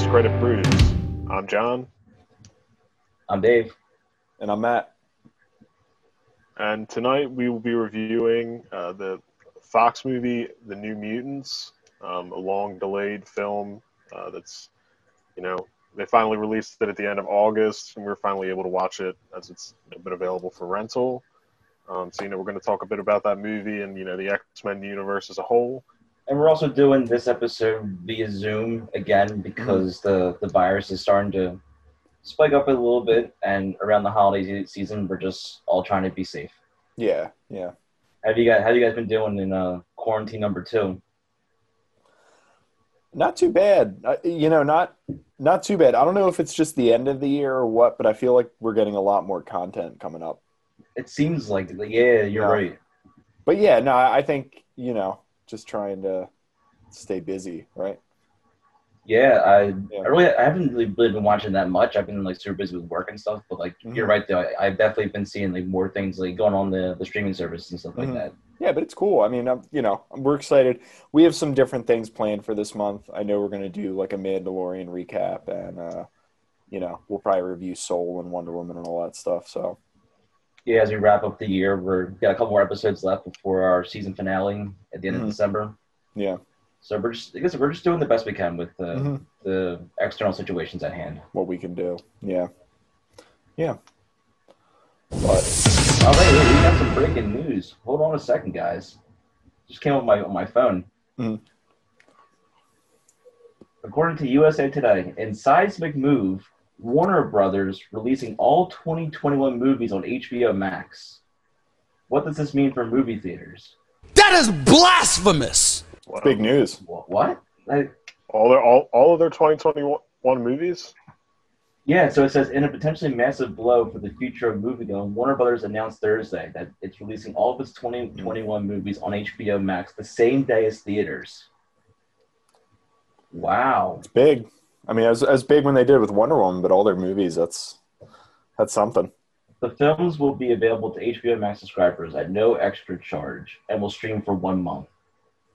Discredit Brews. I'm John, I'm Dave. And I'm Matt. and tonight we will be reviewing uh, the Fox movie, The New Mutants, um, a long-delayed film uh, that's, you know, they finally released it at the end of August, and we were finally able to watch it as it's been available for rental. Um, so, you know, we're going to talk a bit about that movie and, you know, the X-Men universe as a whole. And we're also doing this episode via Zoom again because the, the virus is starting to spike up a little bit. And around the holiday season, we're just all trying to be safe. Yeah, yeah. Have you guys, how you guys been doing in uh, quarantine number two? Not too bad. Uh, you know, not not too bad. I don't know if it's just the end of the year or what, but I feel like we're getting a lot more content coming up. It seems like, yeah, you're Yeah. right. But yeah, no, I think you know, just trying to stay busy, right? Yeah, I, Yeah. I really I haven't really, been watching that much. I've been like super busy with work and stuff. But like you're Mhm. right though, I, I've definitely been seeing like more things like going on the the streaming service and stuff like Mhm. that. Yeah, but it's cool. I mean, I'm, you know, we're excited. We have some different things planned for this month. I know we're going to do like a Mandalorian recap, and uh, you know, we'll probably review Soul and Wonder Woman and all that stuff. So yeah, as we wrap up the year, we're we got a couple more episodes left before our season finale at the end Mhm. of December. yeah, So we're just, I guess we're just doing the best we can with the, Mhm. the external situations at hand. what we can do. Yeah, yeah. But All right, we got some breaking news. Hold on a second, guys. Just came on my on my phone. Mhm. According to USA Today, in seismic move, Warner Brothers releasing all 2021 movies on HBO Max. What does this mean for movie theaters? That is blasphemous! Wow. big news. What? Like, All their all, all of their 2021 movies. Yeah, so it says in a potentially massive blow for the future of moviegoing, Warner Brothers announced Thursday that it's releasing all of its 2021 movies on HBO Max the same day as theaters. Wow. It's big. I mean, as as big when they did with Wonder Woman, but all their movies, that's that's something. The films will be available to HBO Max subscribers at no extra charge and will stream for one month.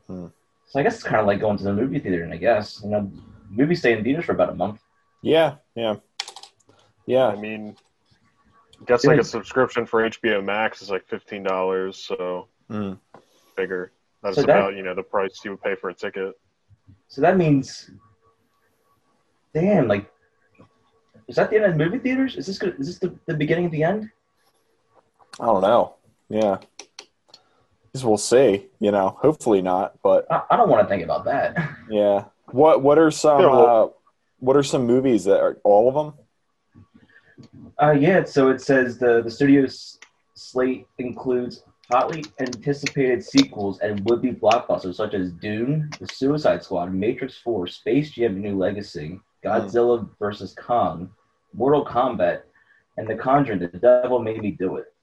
Hmm. So I guess it's kind of like going to the movie theater, and I guess you know, movies stay in theaters for about a month. Yeah, yeah, yeah. I mean, I guess like a subscription for HBO Max is like fifteen dollars, so Mm. figure that's So that- about you know the price you would pay for a ticket. So that means, damn, like, is that the end of the movie theaters? Is this good? Is this the, the beginning of the end? I don't know. Yeah, guess we'll see. You know, hopefully not, but I, I don't want to think about that. yeah. What what are some Yeah, well- uh, what are some movies that are all of them? Uh, yeah. So it says the the studio's slate includes hotly anticipated sequels and would-be blockbusters such as Dune, The Suicide Squad, Matrix Four, Space Jam: A New Legacy, Godzilla mm. vs Kong, Mortal Kombat, and The Conjuring. The Devil Made Me Do It.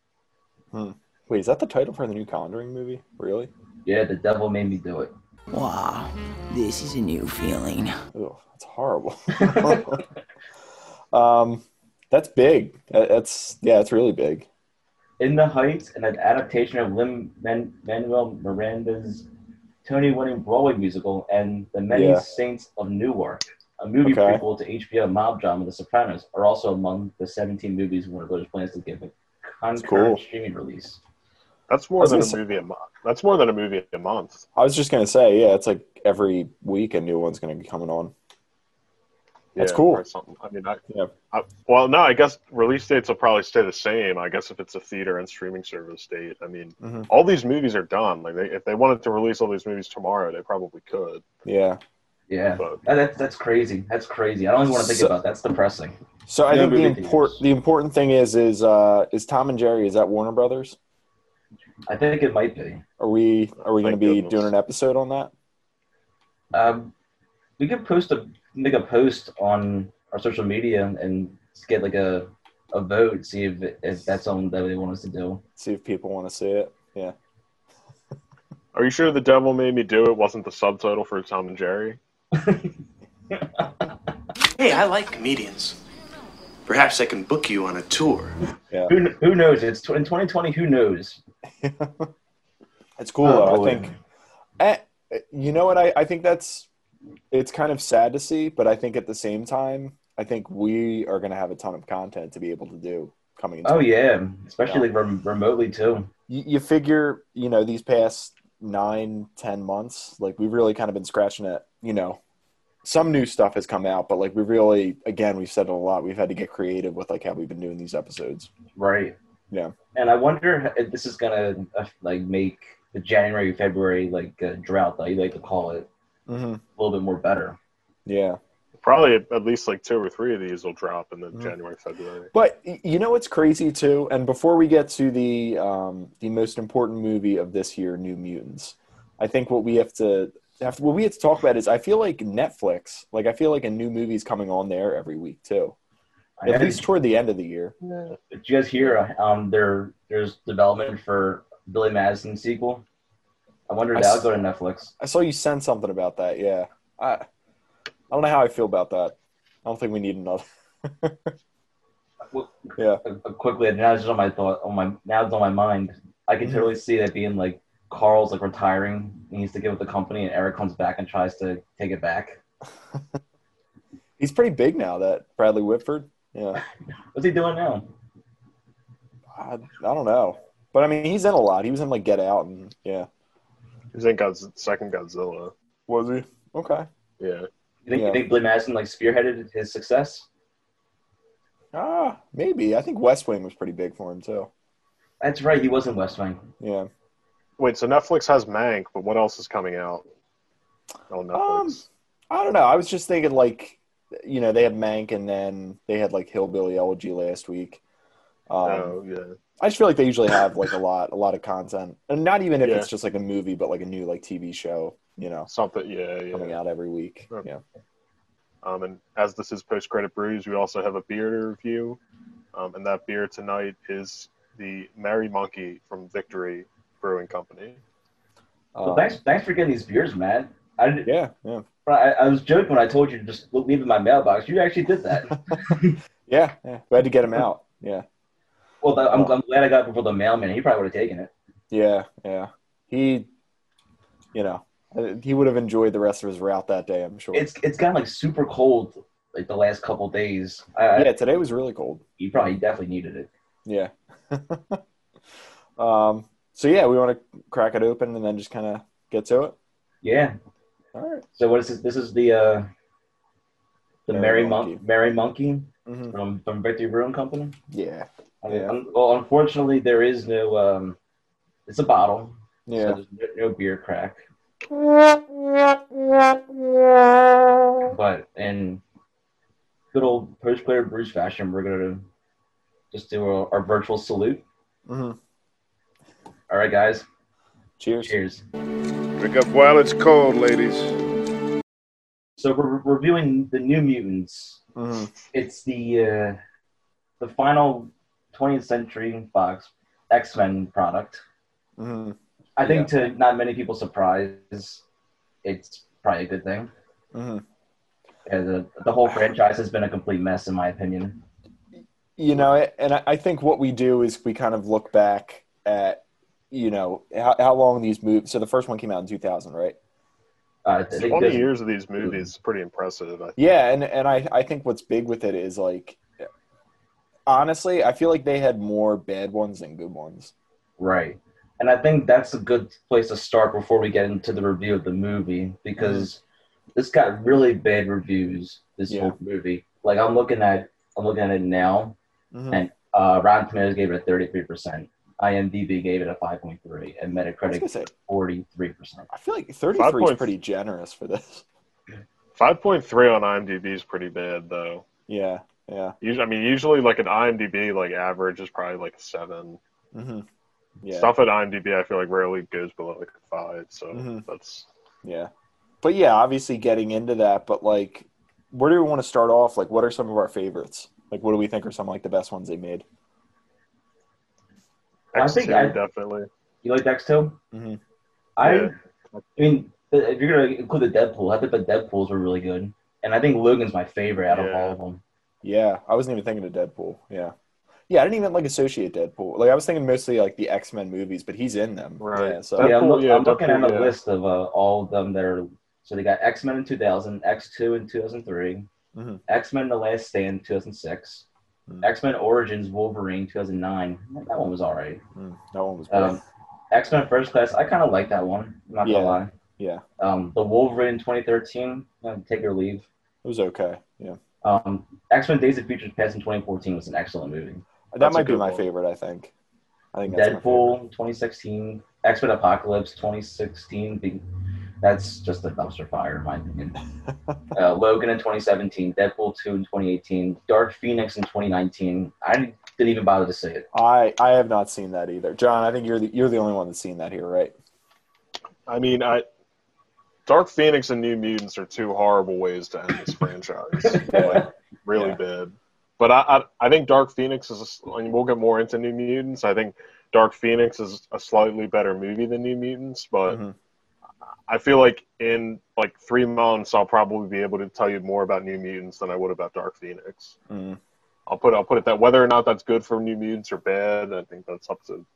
Hmm. Wait, is that the title for the new Conjuring movie? Really? Yeah, The Devil Made Me Do It. Wow, this is a new feeling. Oh, that's horrible. um, that's big. Uh, that's yeah, it's really big. In the Heights, an adaptation of Lin Manuel Miranda's Tony-winning Broadway musical, and The Many Yeah. Saints of Newark, a movie Okay. prequel to HBO mob drama The Sopranos, are also among the 17 movies Warner Brothers plans to give a concurrent cool. streaming release. That's more than a say- movie a month. That's more than a movie a month. I was just gonna say, yeah, it's like every week a new one's gonna be coming on. That's Yeah, cool. or something. I mean, I, Yeah. I, well, no, I guess release dates will probably stay the same. I guess if it's a theater and streaming service date. I mean, Mhm. all these movies are done. Like, they, if they wanted to release all these movies tomorrow, they probably could. Yeah. Yeah, But That- that's that's crazy. That's crazy. I don't even want to think So- about. That. That's depressing. So I No think the movie import theaters. the important thing is is uh is Tom and Jerry is that Warner Brothers? I think it might be. Are we are we going to be goodness. doing an episode on that? Um, we could post a make a post on our social media and get like a a vote, see if if that's something that they want us to do. See if people want to see it. Yeah. are you sure the devil made me do it wasn't the subtitle for Tom and Jerry? Hey, I like comedians. Perhaps I can book you on a tour. Yeah. Who who knows? It's tw- in 2020. Who knows? It's cool Oh. I think. Eh, you know what? I, I think that's it's kind of sad to see, but I think at the same time, I think we are going to have a ton of content to be able to do coming. Into Oh yeah, especially like rem- remotely too. you, you figure, you know, these past nine, ten months, like we've really kind of been scratching at, you know, some new stuff has come out, but like we really, again, we've said it a lot. We've had to get creative with like how we've been doing these episodes. Right. Yeah. And I wonder if this is gonna uh, like make the January February like uh, drought that you like to call it Mm-hmm. a little bit more better. Yeah. Probably at, at least like two or three of these will drop in the Mhm. January, February. But you know what's crazy too, and before we get to the um, the most important movie of this year, New Mutants, I think what we have to what we have to talk about is I feel like Netflix, like I feel like a new movie's coming on there every week too, I at least toward the end of the year. Did you guys hear? Um, there there's development for Billy Madison sequel. I wonder if that'll go to Netflix. I saw you send something about that. Yeah, I I don't know how I feel about that. I don't think we need another. Well, Yeah. uh, quickly, now it's just on my thought. On my now it's on my mind. I can Mhm. totally see that being like Carl's like retiring. He needs to give it the company, and Eric comes back and tries to take it back. He's pretty big now. That Bradley Whitford. Yeah, What's he doing now? I, I don't know, but I mean he's in a lot. He was in like Get Out and yeah. He's in God's second Godzilla. Was he? Okay. Yeah. You think, Yeah. you think Billy Madison like spearheaded his success? Ah, maybe. I think West Wing was pretty big for him too. That's right. He was in West Wing. Yeah. Wait, so Netflix has Mank, but what else is coming out on Netflix? I don't know. I was just thinking like, you know, they had Mank and then they had like Hillbilly Elegy last week. Um, oh, yeah. I just feel like they usually have like a lot, a lot of content, and not even if Yeah. it's just like a movie, but like a new like TV show, you know, Something, yeah, yeah. coming out every week. Okay. Yeah. Um, and as this is post credit brews, we also have a beer to review. Um, and that beer tonight is the Merry Monkey from Victory Brewing Company. Well, Um, thanks, thanks for getting these beers, man. I, did, Yeah. Yeah. I, I was joking when I told you to just leave it in my mailbox. You actually did that. Yeah. Yeah. We had to get him out. Yeah. well, I'm, I'm glad I got it before the mailman. He probably would have taken it. Yeah, yeah. He, you know, uh, he would have enjoyed the rest of his route that day. I'm sure. It's it's gotten like super cold like the last couple days. I, yeah, today was really cold. he probably definitely needed it. Yeah. um. So yeah, we want to crack it open and then just kind of get to it. Yeah. All right. So what is this? This is the uh, the Merry Merry Monkey. Monk Merry Monkey hmm from from Victory Brewing Company. Yeah. Yeah. um, well, unfortunately, there is no. Um, it's a bottle. Yeah. So there's no, no beer crack. But in good old post player Brews fashion, we're gonna just do our, our virtual salute. hmm All right, guys. Cheers. Cheers. Drink up while it's cold, ladies. So we're reviewing the New Mutants. hmm It's the uh, the final 20th Century Fox X Men product. hmm I think to not many people's surprise, it's probably a good thing. hmm Yeah, the the whole franchise has been a complete mess, in my opinion. You know, and I I think what we do is we kind of look back at, you know, how, how long these movies. So the first one came out in 2000, right? Uh, I 20 there's- years of these movies is pretty impressive. I think. Yeah, and and I I think what's big with it is like, honestly, I feel like they had more bad ones than good ones. Right. And I think that's a good place to start before we get into the review of the movie because this got really bad reviews, this Yeah. whole movie. Like I'm looking at I'm looking at it now Mhm. and uh Rotten Tomatoes gave it a 33%. IMDb gave it a 5.3 and Metacritic gonna say, 43%. I feel like 33 is pretty generous for this. 5.3 on IMDb is pretty bad, though. Yeah, yeah, Usually, I mean, usually like an IMDb like average is probably like a seven. hmm yeah, Stuff at IMDb, I feel like rarely goes below like a five. So Mhm. that's yeah. But yeah, obviously getting into that, but like, where do we want to start off? Like, what are some of our favorites? Like, what do we think are some like the best ones they made? I X2 think I- definitely. You like X2? Mhm. I Yeah. I mean if you're going to include the Deadpool, I think the Deadpools were really good. And I think Logan's my favorite out of all of them. Yeah, I wasn't even thinking of Deadpool. Yeah, yeah, I didn't even like associate Deadpool. Like, I was thinking mostly like the X Men movies, but he's in them. Right. Yeah, so Deadpool, yeah, I'm, look, yeah, I'm looking at Deadpool, a yeah. list of uh, all of them that are So they got X Men in 2000, X2 in 2003, Mhm. X Men: The Last Stand 2006, Mhm. X Men Origins Wolverine 2009. That one was alright. Mm, that one was. Um, X Men First Class, I kind of like that one. I'm not gonna Yeah. lie. yeah, Um, the Wolverine 2013, uh, take or leave. it was okay. Yeah, Um, X Men Days of Future Past in 2014 was an excellent movie. that That's might be my one. favorite. I think. I think. Deadpool 2016, X Men Apocalypse 2016. Be- That's just a dumpster fire, in my opinion. uh, Logan in 2017, Deadpool 2 in 2018, Dark Phoenix in 2019. I didn't even bother to see it. I I have not seen that either, John. I think you're the you're the only one that's seen that here, right? I mean, I Dark Phoenix and New Mutants are two horrible ways to end this franchise. like, really Yeah. bad. But I, I I think Dark Phoenix is. A, s- and we'll get more into New Mutants. I think Dark Phoenix is a slightly better movie than New Mutants, but Mhm. I feel like in like three months I'll probably be able to tell you more about New Mutants than I would about Dark Phoenix. Mm. I'll put I'll put it that whether or not that's good for New Mutants or bad, I think that's up to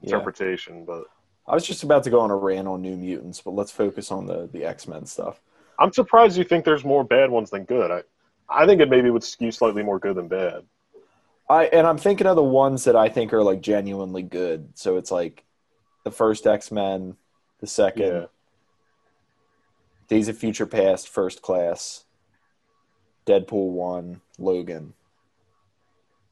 Yeah. interpretation. But I was just about to go on a rant on New Mutants, but let's focus on the the X Men stuff. I'm surprised you think there's more bad ones than good. I I think it maybe would skew slightly more good than bad. I and I'm thinking of the ones that I think are like genuinely good. So it's like the first X Men, the second Yeah. Days of Future Past, First Class, Deadpool one, Logan.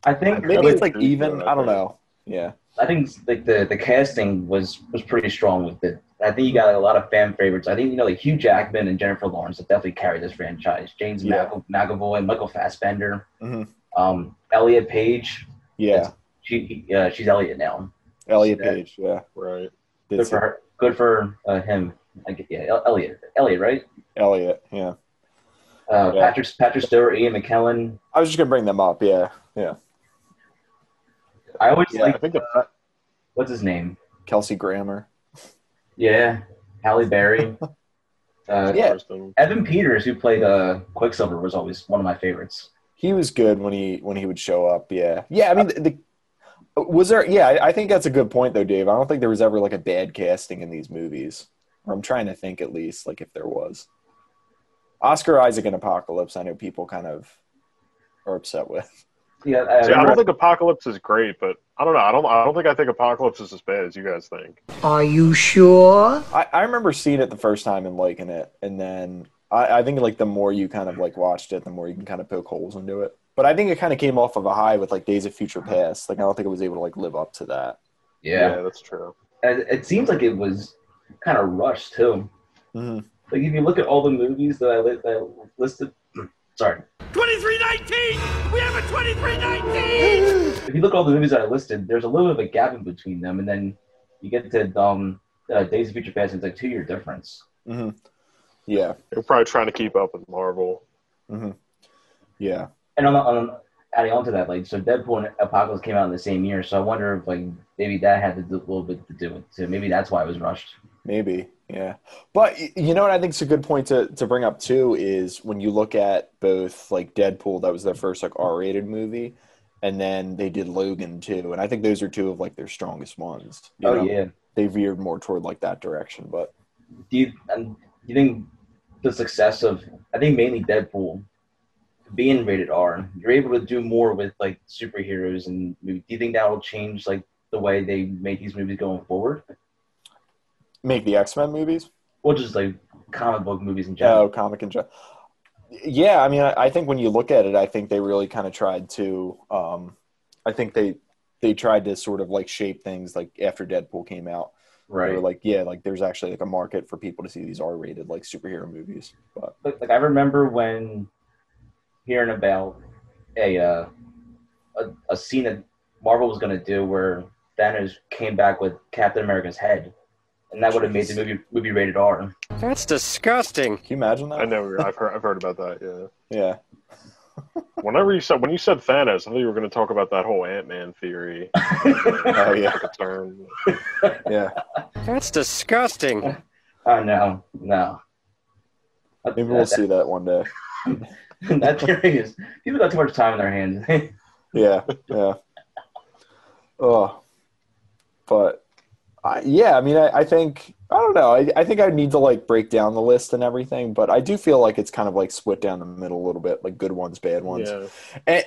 I think Maybe it's like even. I don't know. Yeah, I think like the the casting was was pretty strong with it. I think you got a lot of fan favorites. I think you know like Hugh Jackman and Jennifer Lawrence that definitely carry this franchise. James Yeah. McAv- McAvoy, Michael Fassbender, Mhm. um, Elliot Page. yeah. She uh, she's Elliot now. Elliot Yeah. Page. Yeah, Right. Good for her. Good for uh, him. I get, yeah, Elliot. Elliot, right? Elliot. Yeah, Uh, Yeah. Patrick Patrick Stewart, Ian McKellen. I was just gonna bring them up. Yeah, yeah. I always Yeah, I like think the what's his name? Kelsey Grammer. Yeah, Halle Berry. Uh, Yeah. Evan Peters, who played uh, Quicksilver, was always one of my favorites. He was good when he when he would show up. Yeah, yeah. I mean, the, the was there? Yeah, I, I think that's a good point though, Dave. I don't think there was ever like a bad casting in these movies. Or I'm trying to think at least like if there was. Oscar Isaac and Apocalypse. I know people kind of are upset with. Yeah, I See, I don't think Apocalypse is great, but I don't know. I don't. I don't think I think Apocalypse is as bad as you guys think. Are you sure? I, I remember seeing it the first time and liking it, and then I, I think like the more you kind of like watched it, the more you can kind of poke holes into it. But I think it kind of came off of a high with like Days of Future Past. Like I don't think it was able to like live up to that. yeah. that's true. And it seems like it was kind of rushed too. hmm Like if you look at all the movies that I, li- that I listed, sorry, 2319! We have a 2319! if you look at all the movies that I listed, there's a little bit of a gap in between them, and then you get to um, uh, Days of Future Past, and it's like two year difference. hmm Yeah. They're probably trying to keep up with Marvel. hmm Yeah. And on, on adding on to that, like so, Deadpool and Apocalypse came out in the same year, so I wonder if like maybe that had to do, a little bit to do with it too. Maybe that's why it was rushed. Maybe, yeah. But you know what I think is a good point to, to bring up too is when you look at both like Deadpool, that was their first like R rated movie, and then they did Logan too, and I think those are two of like their strongest ones. you Oh know? yeah. they veered more toward like that direction, but Do you um, do you think the success of I think mainly Deadpool being rated R, you're able to do more with like superheroes and movies. Do you think that will change like the way they make these movies going forward? Make the X Men movies. Or just like comic book movies in general? Oh, comic and gen- yeah. I mean, I, I think when you look at it, I think they really kind of tried to. Um, I think they they tried to sort of like shape things like after Deadpool came out. They right. were like, yeah, like there's actually like a market for people to see these R rated like superhero movies. But like, like I remember when hearing about a uh, a, a scene that Marvel was gonna do where Thanos came back with Captain America's head, and that would have made the movie movie rated R. That's disgusting. can you imagine that? I know. I've heard. I've heard about that. Yeah. Yeah. Whenever you said when you said Thanos, I thought you were going to talk about that whole Ant Man theory. Oh yeah. Took a turn. Yeah. That's disgusting. Oh no, no. Maybe we'll see that one day. that theory is people got too much time in their hands. Yeah. Yeah. Oh. But I, yeah, I mean, I, I think I don't know. I, I think I need to like break down the list and everything, but I do feel like it's kind of like split down the middle a little bit, like good ones, bad ones. Yeah. And,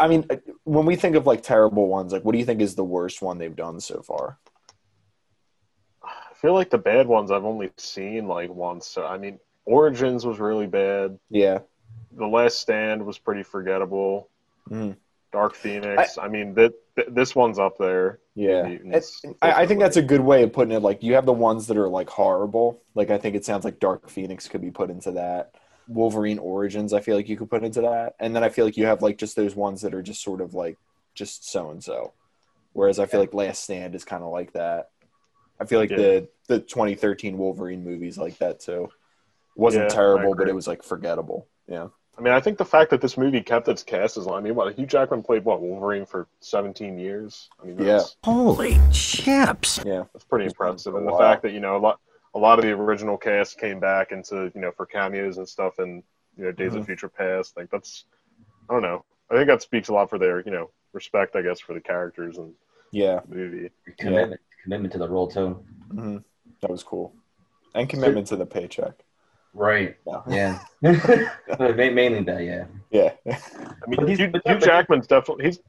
I mean, when we think of like terrible ones, like what do you think is the worst one they've done so far? I feel like the bad ones I've only seen like once. So I mean, Origins was really bad. Yeah. The Last Stand was pretty forgettable. Mhm. Dark Phoenix. I, mean, that th- this one's up there. Yeah, Mutants, I, I think that's a good way of putting it. Like you have the ones that are like horrible. Like I think it sounds like Dark Phoenix could be put into that. Wolverine Origins, I feel like you could put into that. And then I feel like you have like just those ones that are just sort of like just so and so. Whereas I feel like Last Stand is kind of like that. I feel like Yeah. the the 2013 Wolverine movies like that too. Wasn't Yeah, terrible, but it was like forgettable. Yeah. I mean, I think the fact that this movie kept its cast as long. I mean, what Hugh Jackman played what Wolverine for 17 years. I mean, that's, Holy chips. Yeah. that's pretty He's impressive. And the fact that you know a lot, a lot of the original cast came back into you know for cameos and stuff, and you know Days Mhm. of Future Past. Like that's, I don't know. I think that speaks a lot for their you know respect, I guess, for the characters and Yeah. the movie. Commitment, commitment to the role too. hmm That was cool. And commitment to the paycheck. Right. Yeah. Yeah. Mainly that. Yeah. Yeah. I mean, But he's- Hugh, Hugh Jackman's definitely he's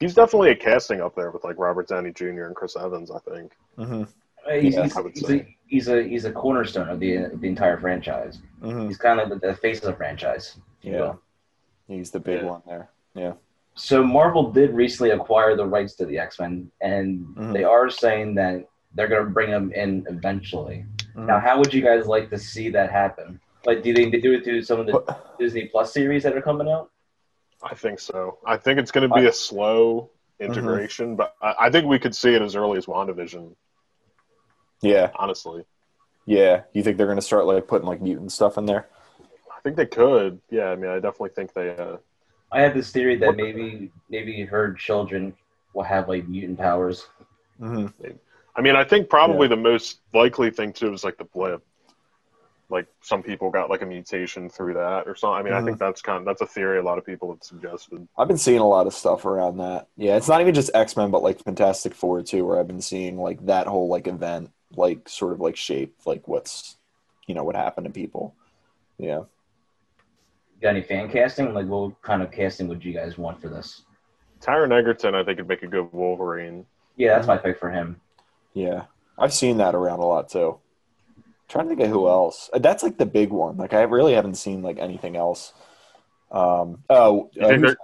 he's definitely a casting up there with like Robert Downey Jr. and Chris Evans. I think. hmm He's, Yeah, he's, I he's, a, he's a he's a cornerstone of the the entire franchise. hmm He's kind of the, the face of the franchise. Yeah. will. He's the big Yeah. one there. Yeah. So Marvel did recently acquire the rights to the X Men, and Mhm. they are saying that they're going to bring them in eventually. Mhm. Now, how would you guys like to see that happen? Like, do you think they do it through some of the Disney Plus series that are coming out? I think so. I think it's going to be a slow integration, but I, I think we could see it as early as WandaVision. Yeah. Honestly, Yeah. You think they're going to start like putting like mutant stuff in there? I think they could. Yeah, I mean, I definitely think they. Uh, I have this theory that maybe maybe her children will have like mutant powers. hmm I mean, I think probably the most likely thing too is like the blip. Like some people got like a mutation through that or something. I mean, I think uh-huh. that's kind of that's a theory a lot of people have suggested. I've been seeing a lot of stuff around that. Yeah. It's not even just X Men, but like Fantastic Four too, where I've been seeing like that whole like event, like sort of like shape, like what's, you know, what happened to people. Yeah. Got any fan casting? Like, what kind of casting would you guys want for this? Taron Egerton, I think, would make a good Wolverine. Yeah, that's mm-hmm. my pick for him. Yeah. I've seen that around a lot too. trying to think of who else. Uh, That's like the big one. Like I really haven't seen like anything else. Um, oh, You uh, think who's-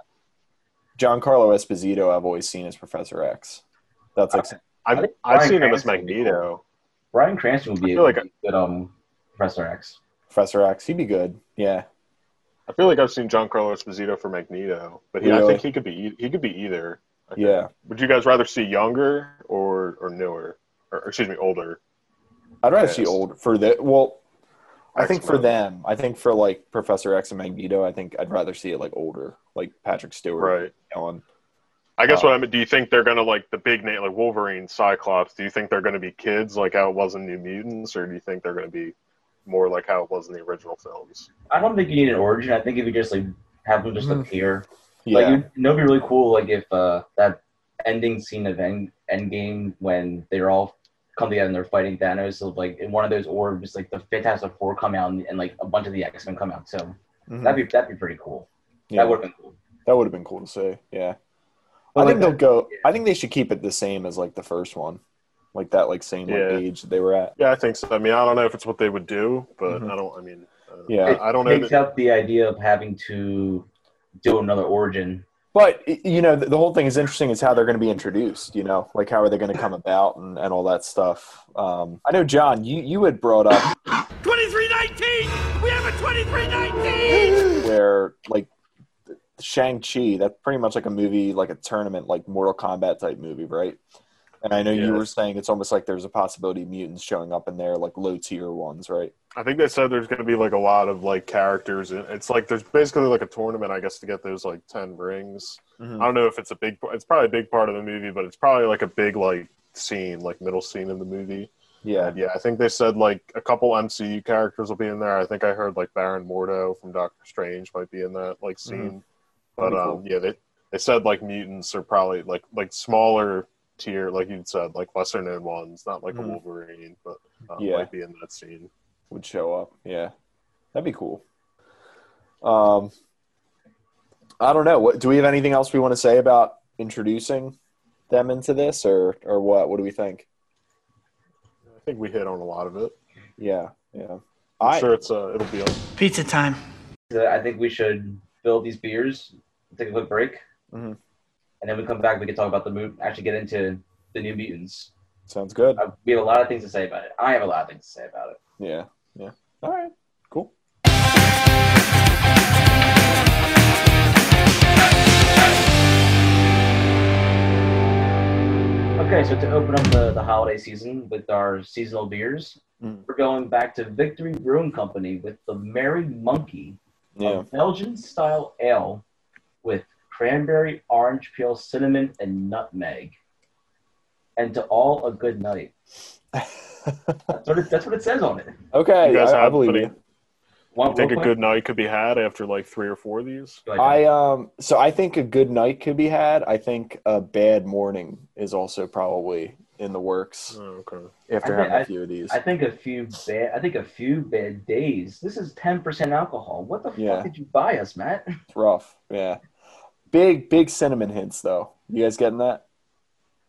Esposito. I've always seen as Professor X. That's like I've, think I've Bryan seen him as Cranston would Magneto. Bryan Cranston would be I a feel like would be a good um Professor X. Professor X. He'd be good. Yeah. I feel like I've seen Giancarlo Esposito for Magneto, but he, I think he could be e- he could be either. I. Yeah. Would you guys rather see younger or or newer, or, or excuse me, older? I'd rather Yes. see old for the well. I think for them, I think for like Professor X and Magneto, I think I'd rather see it like older, like Patrick Stewart. Right. Ellen. I guess Uh, what I mean. Do you think they're gonna like the big name like Wolverine, Cyclops? Do you think they're gonna be kids like how it was in New Mutants, or do you think they're gonna be more like how it was in the original films? I don't think you need an origin. I think if you just like have them just Mhm. appear, Yeah. like you, you know, it'd be really cool. Like if uh that ending scene of End Endgame when they're all come together and they're fighting Thanos, so like in one of those orbs, like the Fantastic Four come out and, and like a bunch of the X Men come out too. Mhm. That'd be that'd be pretty cool. Yeah. That would have been cool. That would have been cool to see. Yeah. But I like think they'll that- go. I think they should keep it the same as like the first one, like that, like same like, age that they were at. Yeah, I think so. I mean, I don't know if it's what they would do, but Mhm. I don't. I mean, uh, Yeah. It I don't know. takes that- out the idea of having to do another origin. But you know, the, the whole thing is interesting. Is how they're going to be introduced. You know, like how are they going to come about and, and all that stuff. Um, I know, John, you you had brought up 2319! We have a 2319! where like Shang Chi. That's pretty much like a movie, like a tournament, like Mortal Kombat type movie, right? And I know you were saying it's almost like there's a possibility of mutants showing up in there, like low tier ones, right? I think they said there's going to be like a lot of like characters. and It's like there's basically like a tournament, I guess, to get those like ten rings. Mhm. I don't know if it's a big. It's probably a big part of the movie, but it's probably like a big like scene, like middle scene in the movie. Yeah, And yeah, I think they said like a couple MCU characters will be in there. I think I heard like Baron Mordo from Doctor Strange might be in that like scene. But That'd be um, yeah, they they said like mutants are probably like like smaller tier, like you said, like lesser known ones, not like Mhm. a Wolverine, but uh, Yeah. might be in that scene. would show up. Yeah, that'd be cool. Um, I don't know. What do we have anything else we want to say about introducing them into this, or or what? What do we think? I think we hit on a lot of it. Yeah, yeah. I'm I sure it's uh, it'll be. Pizza time. I think we should fill these beers, take a quick break, Mhm. And then we come back. We can talk about the move. Actually, get into the New Mutants. sounds good. Uh, we have a lot of things to say about it. I have a lot of things to say about it. Yeah, yeah. All right, cool. Okay, so to open up the, the holiday season with our seasonal beers, Mm. we're going back to Victory Brewing Company with the Merry Monkey, Yeah, a Belgian style ale with cranberry, orange peel, cinnamon, and nutmeg. And to all a good night. That's what it, that's what it says on it. okay. You guys I, I have believe putting- you. One, You think a good night could be had after like three or four of these? I um. So I think a good night could be had. I think a bad morning is also probably in the works Oh, okay. after think- having a few of these. I think a few bad. I think a few bad days. This is ten percent alcohol. What the Yeah. fuck did you buy us, Matt? It's rough. Yeah. Big big cinnamon hints though. You guys getting that?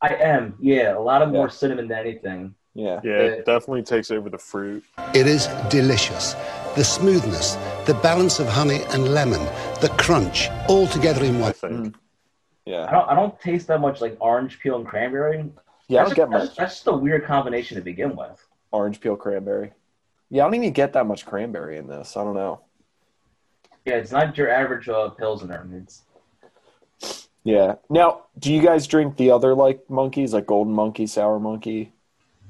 I am. Yeah, a lot of more cinnamon than anything. Yeah. Yeah, it definitely takes over the fruit. It is delicious. The smoothness, the balance of honey and lemon, the crunch, all together in I one. think. Mm. I Yeah. don't. I don't taste that much like orange peel and cranberry. Yeah. I don't get just, that's, much that's just a weird combination to begin with. orange peel cranberry. Yeah, I don't even get that much cranberry in this. I don't know. Yeah, it's not your average uh, pilsner. It's Yeah. Now, do you guys drink the other like monkeys, like golden monkey, sour monkey?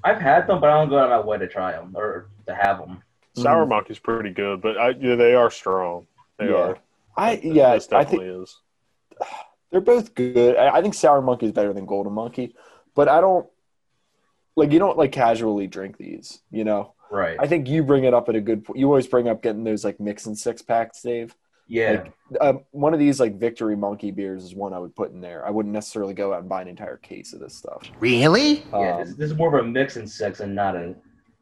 I've had them, but I don't go out of my way to try them or to have them. Sour Mhm. monkey's pretty good, but I, yeah, they are strong. They Yeah. are. I yeah, This I definitely think is. they're both good. I, I think sour monkey is better than golden monkey, but I don't like you don't like casually drink these. You know, Right. I think you bring it up at a good. po- You always bring up getting those like mix and six packs, Dave. Yeah. Like, um, one of these like Victory Monkey beers is one I would put in there. I wouldn't necessarily go out and buy an entire case of this stuff. Really? yeah. Um, This, this is more of a mix and six and not a,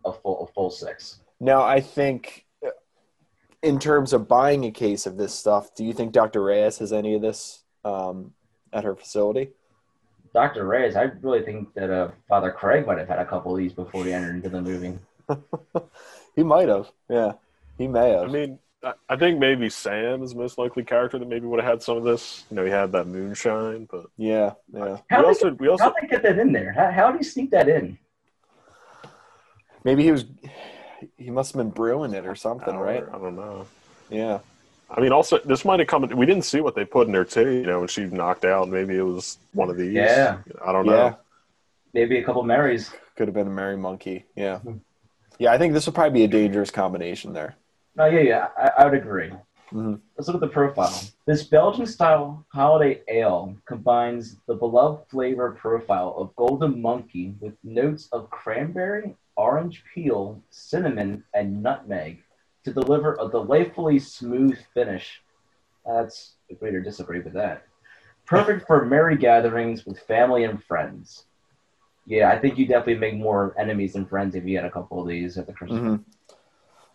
a full a full six. Now, I think uh, in terms of buying a case of this stuff, do you think Dr. Reyes has any of this um, at her facility? Dr. Reyes, I really think that uh, Father Craig might have had a couple of these before he entered into the movie. He might have. Yeah, he may have. I mean, I, I think maybe Sam is the most likely character that maybe would have had some of this. You know, he had that moonshine, but yeah, yeah. How we did also we also How'd they get that in there? How, how did he sneak that in? Maybe he was. He must have been brewing it or something, right? I don't know. Yeah. I mean, also this might have come. We didn't see what they put in there too. You know, when she knocked out, maybe it was one of these. Yeah. I don't Yeah. know. Maybe a couple Marys. Could have been a merry monkey. Yeah. Hmm. Yeah, I think this would probably be a dangerous combination there. No, yeah, yeah, I, I would agree. Mhm. Let's look at the profile. This Belgian style holiday ale combines the beloved flavor profile of Golden Monkey with notes of cranberry, orange peel, cinnamon, and nutmeg to deliver a delightfully smooth finish. That's agree or disagree with that. Perfect for merry gatherings with family and friends. Yeah, I think you definitely make more enemies than friends if you had a couple of these at the Christmas Mhm.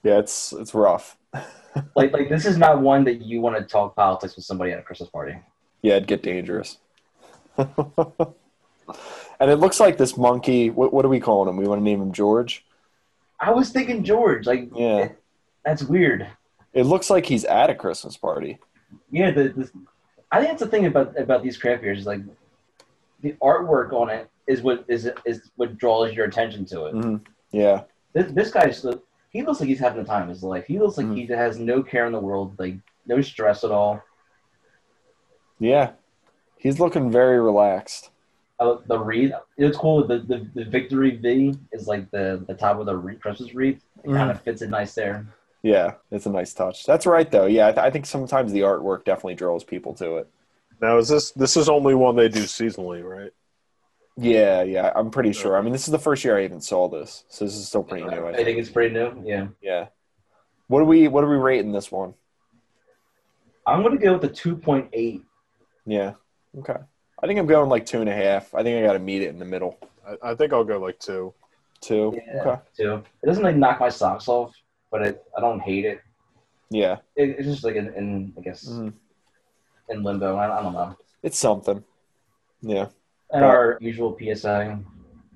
Yeah, it's it's rough. like like this is not one that you want to talk politics with somebody at a Christmas party. Yeah, it'd get dangerous. and it looks like this monkey. What, what are we calling him? We want to name him George. I was thinking George, like Yeah. that's weird. It looks like he's at a Christmas party. Yeah, the, the I think that's the thing about about these craft beers is like the artwork on it is what is is what draws your attention to it. Mhm. Yeah, This this guy's he looks like he's having the time of his life. He looks like Mhm. he has no care in the world, like no stress at all. yeah. He's looking very relaxed. Uh, the wreath, it's cool. The, the the victory V is like the the top of the wreath, Christmas wreath. It Mhm. kind of fits it nice there. Yeah, it's a nice touch. That's right, though. Yeah, I, th- I think sometimes the artwork definitely draws people to it. Now is this this is only one they do seasonally, right? Yeah, yeah, I'm pretty sure. I mean, this is the first year I even saw this, so this is still pretty new. I I think. think it's pretty new. Yeah. Yeah. What do we What are we rating this one? I'm going to go with a 2.8. Yeah. Okay. I think I'm going like two and a half. I think I got to meet it in the middle. I, I think I'll go like two. Two. Yeah, Okay. too. It doesn't like knock my socks off, but it, I don't hate it. Yeah. it. It's just like in, in I guess Mhm. in limbo. I, I don't know. It's something. Yeah. And our usual PSI: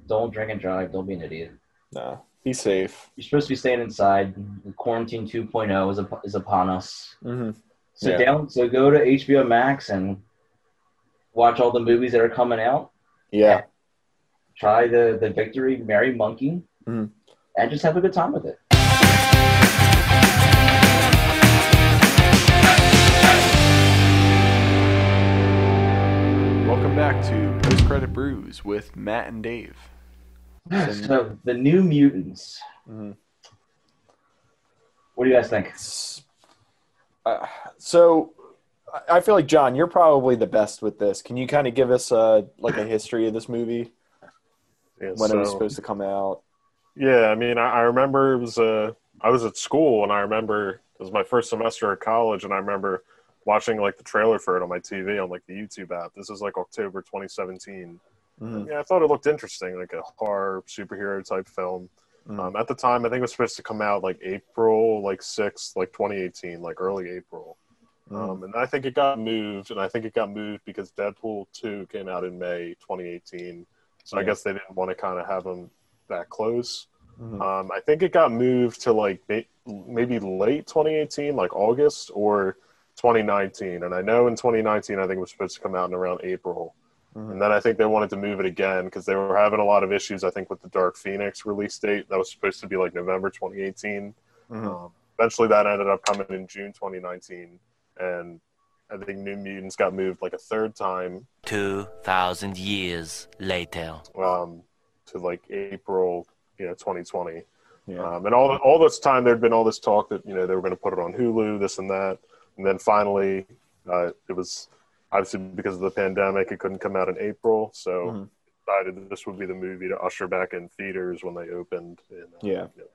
don't drink and drive. Don't be an idiot. Nah. Be safe. You're supposed to be staying inside. Quarantine 2.0 is up, is upon us. Mm-hmm. So Yeah. down. So go to HBO Max and watch all the movies that are coming out. Yeah. Try the the Victory Merry Monkey, Mhm. and just have a good time with it. Welcome back to Post Credit Brews with Matt and Dave. So the New Mutants. Mhm. What do you guys think? Uh, so I- I feel like John, you're probably the best with this. Can you kind of give us a like a history of this movie Yeah, when it was supposed to come out? Yeah, I mean, I, I remember it was uh, I was at school and I remember it was my first semester at college, and I remember watching like the trailer for it on my TV on like the YouTube app. This is like October 2017. Mhm. Yeah, I thought it looked interesting, like a horror superhero type film. Mhm. Um, at the time, I think it was supposed to come out like April, like sixth, like 2018, like early April. Mhm. Um, and I think it got moved, and I think it got moved because Deadpool 2 came out in May 2018. So I guess they didn't want to kind of have them that close. Mhm. Um, I think it got moved to like maybe late 2018, like August or 2019. And I know in 2019, I think it was supposed to come out in around April. Mhm. And then I think they wanted to move it again because they were having a lot of issues, I think, with the Dark Phoenix release date. That was supposed to be like November 2018. Mhm. Um, eventually, that ended up coming in June 2019. And I think New Mutants got moved like a third time 2,000 years later. um, to like April, you know, 2020. Yeah. Um, and all all this time, there'd been all this talk that you know they were going to put it on Hulu, this and that, and then finally, uh, it was obviously because of the pandemic, it couldn't come out in April, so Mhm. decided this would be the movie to usher back in theaters when they opened. In, uh, Yeah. you know,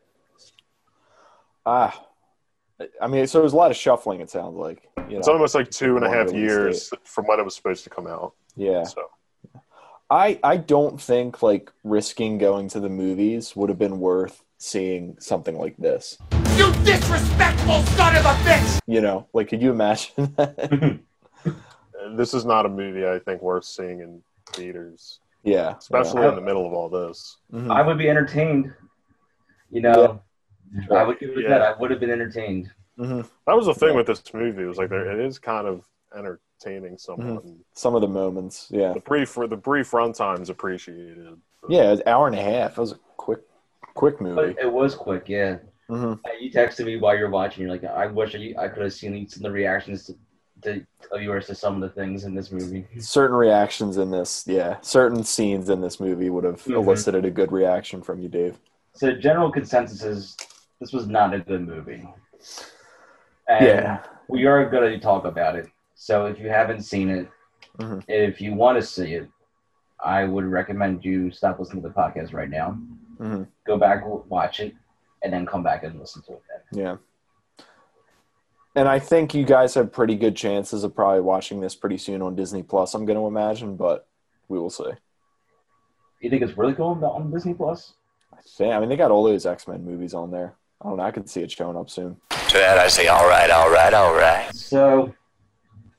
Ah, I mean, so it was a lot of shuffling. It sounds like. You It's almost like two and a half and a Long half release years from when it was supposed to come out. Yeah. So I I don't think like risking going to the movies would have been worth seeing something like this. You disrespectful son of a bitch! You know, like could you imagine that? this is not a movie I think worth seeing in theaters, yeah. especially Yeah. in the middle of all this. yeah. Mhm. I would be entertained. You know, I would give it Yeah. that. I would have been entertained. Mhm. That was the thing with this movie. It was like there, it is kind of entertaining somewhat. And Some of the moments, yeah, The brief the brief runtime's appreciated. yeah, it was an hour and a half. It was a quick, quick movie. But it was quick, yeah. Hmm Uh, You texted me while you're watching. You're like, I wish I, I could have seen some of the reactions to, to of yours to some of the things in this movie. Certain reactions in this, yeah, certain scenes in this movie would have Mhm. elicited a good reaction from you, Dave. So general consensus is this was not a good movie. And Yeah. we are going to talk about it. So if you haven't seen it, Mhm. if you want to see it, I would recommend you stop listening to the podcast right now. Mhm. Go back, watch it, and then come back and listen to it. Then. Yeah. And I think you guys have pretty good chances of probably watching this pretty soon on Disney Plus. I'm going to imagine, but we will see. You think it's really cool on- on Disney Plus? I think. I mean, they got all those X Men movies on there. I don't know. I could see it showing up soon. To that I say, all right, all right, all right. So,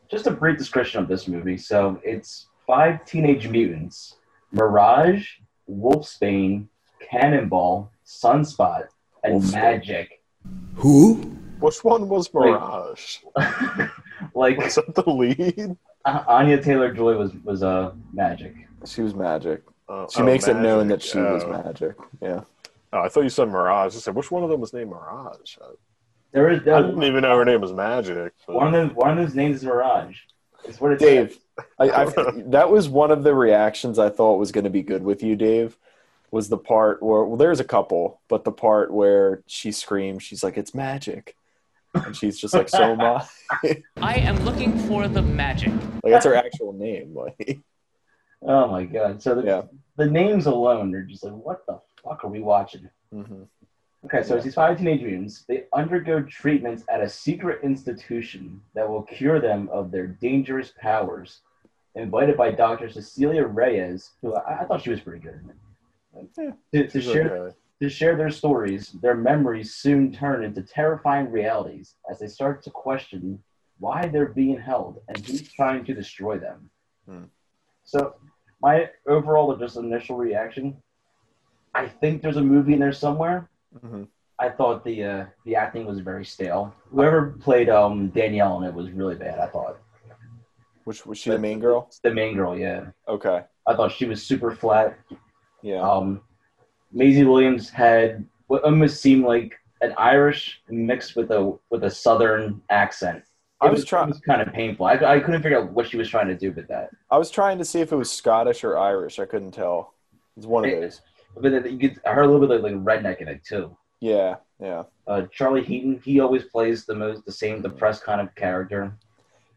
just a brief description of this movie. So, it's five teenage mutants Mirage, Wolfsbane, Cannonball, Sunspot, and Wolfsbane. Magic. Who? Which one was Mirage? like, Was that the lead? A- Anya Taylor Joy was, was uh, Magic. She was magic. Uh, She oh, makes it known that Magic. she was Oh. magic. Yeah. Oh, I thought you said Mirage. I said which one of them was named Mirage? I, There is I didn't even know her name was Magic. but- one of those one of those names is Mirage. It's what it Dave, says. I, I, that was one of the reactions I thought was going to be good with you, Dave. Was the part where well, there's a couple, but the part where she screams, she's like, "It's magic," and she's just like, "So am I." I am looking for the magic. Like that's her actual name. Like, Oh my god! So the, Yeah. the names alone are just like, what the fuck are we watching? mhm. Okay, so it's these five teenage mutants. They undergo treatments at a secret institution that will cure them of their dangerous powers. invited by Dr. Cecilia Reyes, who I, I thought she was pretty good. Yeah, to, to share okay. to share their stories, their memories soon turn into terrifying realities as they start to question why they're being held and who's trying to destroy them. Hmm. So, my overall just initial reaction, I think there's a movie in there somewhere. Mhm. I thought the uh, the acting was very stale. Whoever played um, Danielle in it was really bad. I thought Which was she the main girl? the main girl, yeah, Okay. I thought she was super flat. Yeah. Um, Maisie Williams had what almost seemed like an Irish mixed with a with a Southern accent. I It was trying- It was kind of painful. I, I couldn't figure out what she was trying to do with that. I was trying to see if it was Scottish or Irish. I couldn't tell. It's one of It- those. But then you get, I heard a little bit of like redneck in it too. Yeah, yeah. Uh, Charlie Heaton, he always plays the most the same depressed kind of character.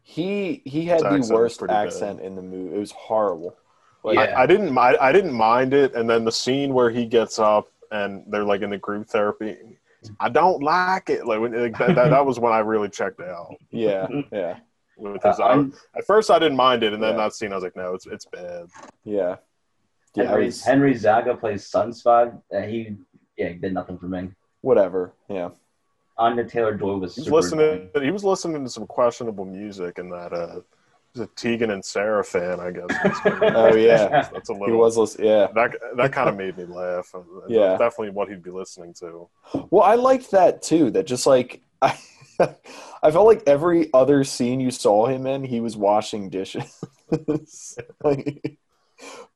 He he had His the worst pretty bad. accent in the movie. It was horrible. Like, Yeah. I, I didn't I, I didn't mind it, and then the scene where he gets up and they're like in the group therapy. I don't like it. Like, when, like that, that, that was when I really checked out. Yeah, yeah, With his, Uh, I- at first, I didn't mind it, and then Yeah. that scene, I was like, no, it's it's bad. yeah. Yeah, Henry, was- Henry Zaga plays Sunspot. Uh, he yeah he did nothing for me. whatever. Yeah. Anya Taylor Joy was He was super listening. annoying. He was listening to some questionable music, and that uh, was a Tegan and Sara fan, I guess. Oh yeah. that's a little. He was lis- yeah. that that kind of made me laugh. Uh, yeah. definitely what he'd be listening to. Well, I liked that too. That just like I, I felt like every other scene you saw him in, he was washing dishes, like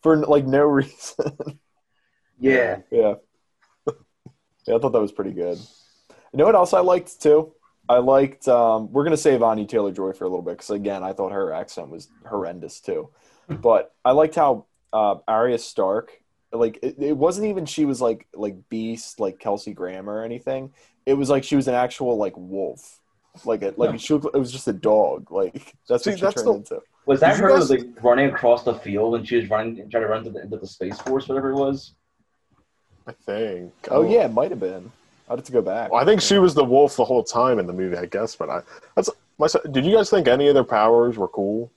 for like no reason. Yeah, yeah, yeah. I thought that was pretty good. You know what else I liked too? I liked. Um, we're gonna save Anya Taylor Joy for a little bit because again, I thought her accent was horrendous too. But I liked how uh, Arya Stark, like it, it wasn't even she was like like beast like Kelsey Grammer or anything. It was like she was an actual like wolf, like a like she looked, it was just a dog. Like that's See, what she that's turned the- into. Was that Did her guys- like running across the field and she was running trying to run to the, into the space force, whatever it was? I think. Oh yeah, it might have been. I'd have to go back. Well, I think she was the wolf the whole time in the movie. I guess, but I that's my. Did you guys think any of their powers were cool?